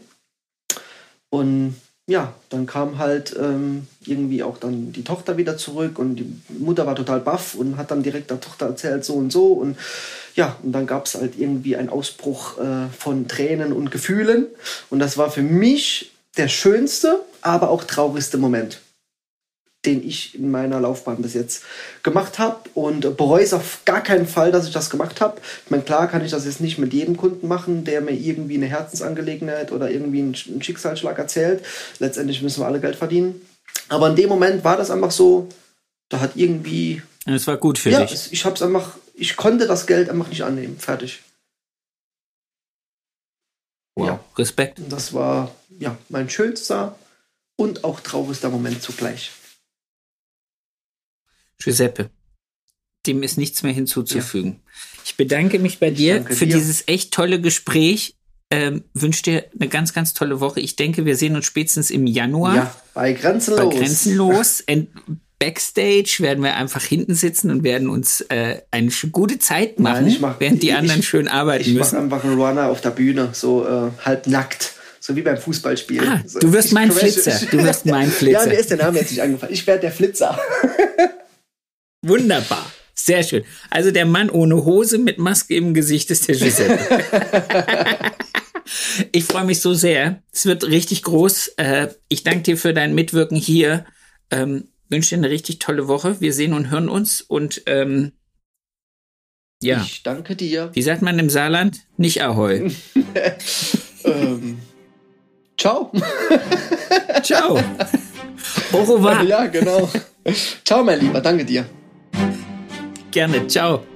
Und ja, dann kam halt ähm, irgendwie auch dann die Tochter wieder zurück und die Mutter war total baff und hat dann direkt der Tochter erzählt, so und so. Und ja, und dann gab es halt irgendwie einen Ausbruch äh, von Tränen und Gefühlen. Und das war für mich der schönste, aber auch traurigste Moment den ich in meiner Laufbahn bis jetzt gemacht habe und bereue es auf gar keinen Fall, dass ich das gemacht habe. Ich meine, klar kann ich das jetzt nicht mit jedem Kunden machen, der mir irgendwie eine Herzensangelegenheit oder irgendwie einen Schicksalsschlag erzählt. Letztendlich müssen wir alle Geld verdienen. Aber in dem Moment war das einfach so, da hat irgendwie. Es war gut für ja, dich. Ja, ich habe es einfach, ich konnte das Geld einfach nicht annehmen. Fertig. Wow, ja. Respekt. Das war ja mein schönster und auch traurigster Moment zugleich. Giuseppe, dem ist nichts mehr hinzuzufügen. Ja. Ich bedanke mich bei dir für dir. dieses echt tolle Gespräch. Ähm, wünsche dir eine ganz, ganz tolle Woche. Ich denke, wir sehen uns spätestens im Januar. Ja, bei Grenzenlos. Bei Grenzenlos. Backstage werden wir einfach hinten sitzen und werden uns äh, eine gute Zeit machen, Nein, mach, während die ich, anderen schön arbeiten ich müssen. Ich mache einfach einen Runner auf der Bühne, so äh, halb nackt. So wie beim Fußballspielen. Ah, du wirst mein Flitzer. Du wirst mein Flitzer. ja, mir ist der Name jetzt nicht angefallen. Ich werde der Flitzer. Wunderbar. Sehr schön. Also der Mann ohne Hose mit Maske im Gesicht ist der Giuseppe. ich freue mich so sehr. Es wird richtig groß. Äh, ich danke dir für dein Mitwirken hier. Ähm, wünsche dir eine richtig tolle Woche. Wir sehen und hören uns und ähm, ja. Ich danke dir. Wie sagt man im Saarland? Nicht Ahoi. ähm, ciao. ciao. Au revoir. Ja, genau. Ciao, mein Lieber. Danke dir. Gerne. Ciao.